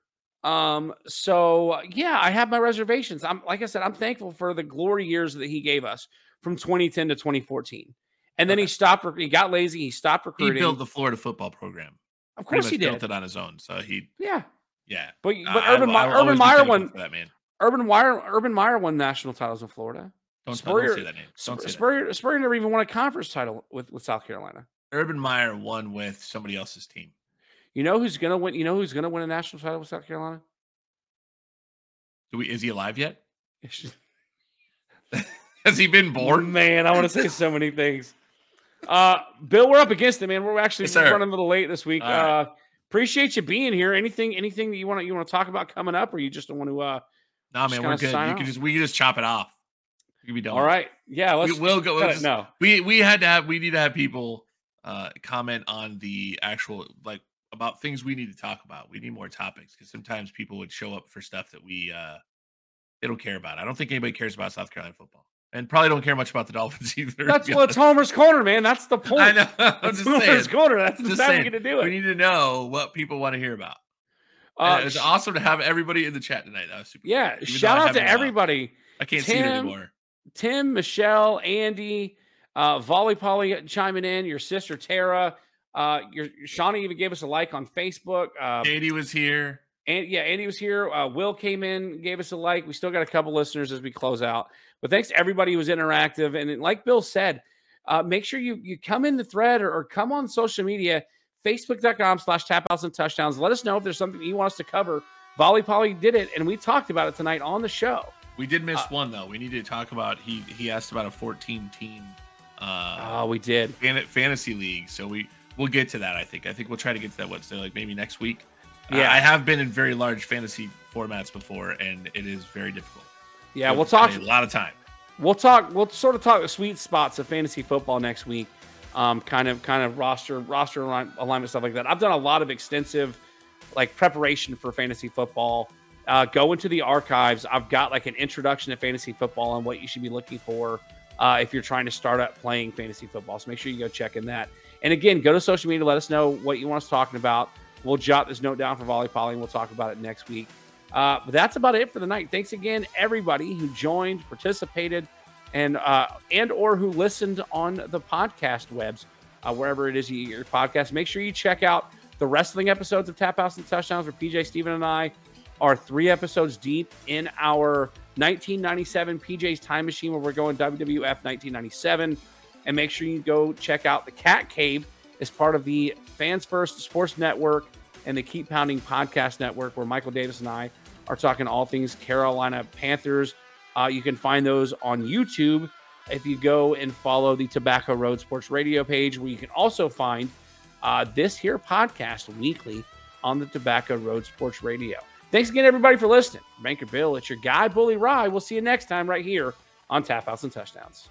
Um, so yeah, I have my reservations. I'm like I said, I'm thankful for the glory years that he gave us from 2010 to 2014. And then he stopped. He got lazy. He stopped recruiting. He built the Florida football program. of course he much built did. it on his own. So he, Yeah, yeah. but but I- Urban I- I'll Urban Meyer won. that man. Urban Meyer, Urban Meyer won national titles in Florida. Don't, Spurrier- don't say that name. Don't Sp- say that. Spurrier, Spurrier never even won a conference title with, with South Carolina. Urban Meyer won with somebody else's team. You know who's gonna win? You know who's gonna win a national title with South Carolina? Do we, is he alive yet? Has he been born? Man, I want to say so many things. Uh, Bill, we're up against it, man. We're actually Yes, running a little late this week. Right. Uh, appreciate you being here. Anything, anything that you want to you want to talk about coming up, or you just don't want to? Uh, Nah, man, we're good. You off. can just we can just chop it off. We can be done. all right, yeah, let's. we will go. cut it. just- no, we we had to have we need to have people uh comment on the actual like about things we need to talk about. We need more topics because sometimes people would show up for stuff that we uh they don't care about. I don't think anybody cares about South Carolina football, and probably don't care much about the Dolphins either. that's what's Homer's corner, man. That's the point. I know. I'm just Homer's saying. corner. That's the Just we to do it. We need to know what people want to hear about. Uh, Uh, it's sh- awesome to have everybody in the chat tonight. That was super. yeah, though shout out to out. everybody. I can't see it anymore. Tim, Michelle, Andy, uh, Volley Polly chiming in, your sister Tara, uh, your Shawnee even gave us a like on Facebook. Uh, Katie was here. And yeah, Andy was here. Uh, Will came in, gave us a like. We still got a couple listeners as we close out. But thanks to everybody who was interactive. And like Bill said, uh, make sure you you come in the thread or, or come on social media, facebook.com slash tapouts and touchdowns. Let us know if there's something you want us to cover. Volley Polly did it, and we talked about it tonight on the show. We did miss Uh, one though. We need to talk about. He he asked about a 14 team uh Oh, we did. fan- fantasy league. So we we'll get to that. I think. I think we'll try to get to that. What's say like maybe next week. Yeah. I have been in very large fantasy formats before, and it is very difficult. Yeah, we'll talk. a lot of time. We'll talk. We'll sort of talk the sweet spots of fantasy football next week. Um, kind of, kind of roster, roster alignment stuff like that. I've done a lot of extensive, like preparation for fantasy football. Uh, go into the archives. I've got like an introduction to fantasy football and what you should be looking for uh, if you're trying to start up playing fantasy football. So make sure you go check in that. And again, go to social media. Let us know what you want us talking about. We'll jot this note down for Volley Polly and we'll talk about it next week. Uh, but that's about it for the night. Thanks again, everybody who joined, participated, and uh, and or who listened on the podcast webs, uh, wherever it is you your podcast. Make sure you check out the wrestling episodes of Tap Outs and Touchdowns, where PJ, Steven, and I are three episodes deep in our 1997 PJ's Time Machine, where we're going WWF 1997. And make sure you go check out the Cat Cave as part of the Fans First Sports Network and the Keep Pounding Podcast Network, where Michael Davis and I are talking all things Carolina Panthers. Uh, you can find those on YouTube if you go and follow the Tobacco Road Sports Radio page, where you can also find uh, this here podcast weekly on the Tobacco Road Sports Radio. Thanks again, everybody, for listening. Banker Bill, it's your guy, Bully Ry. We'll see you next time right here on Tap Outs and Touchdowns.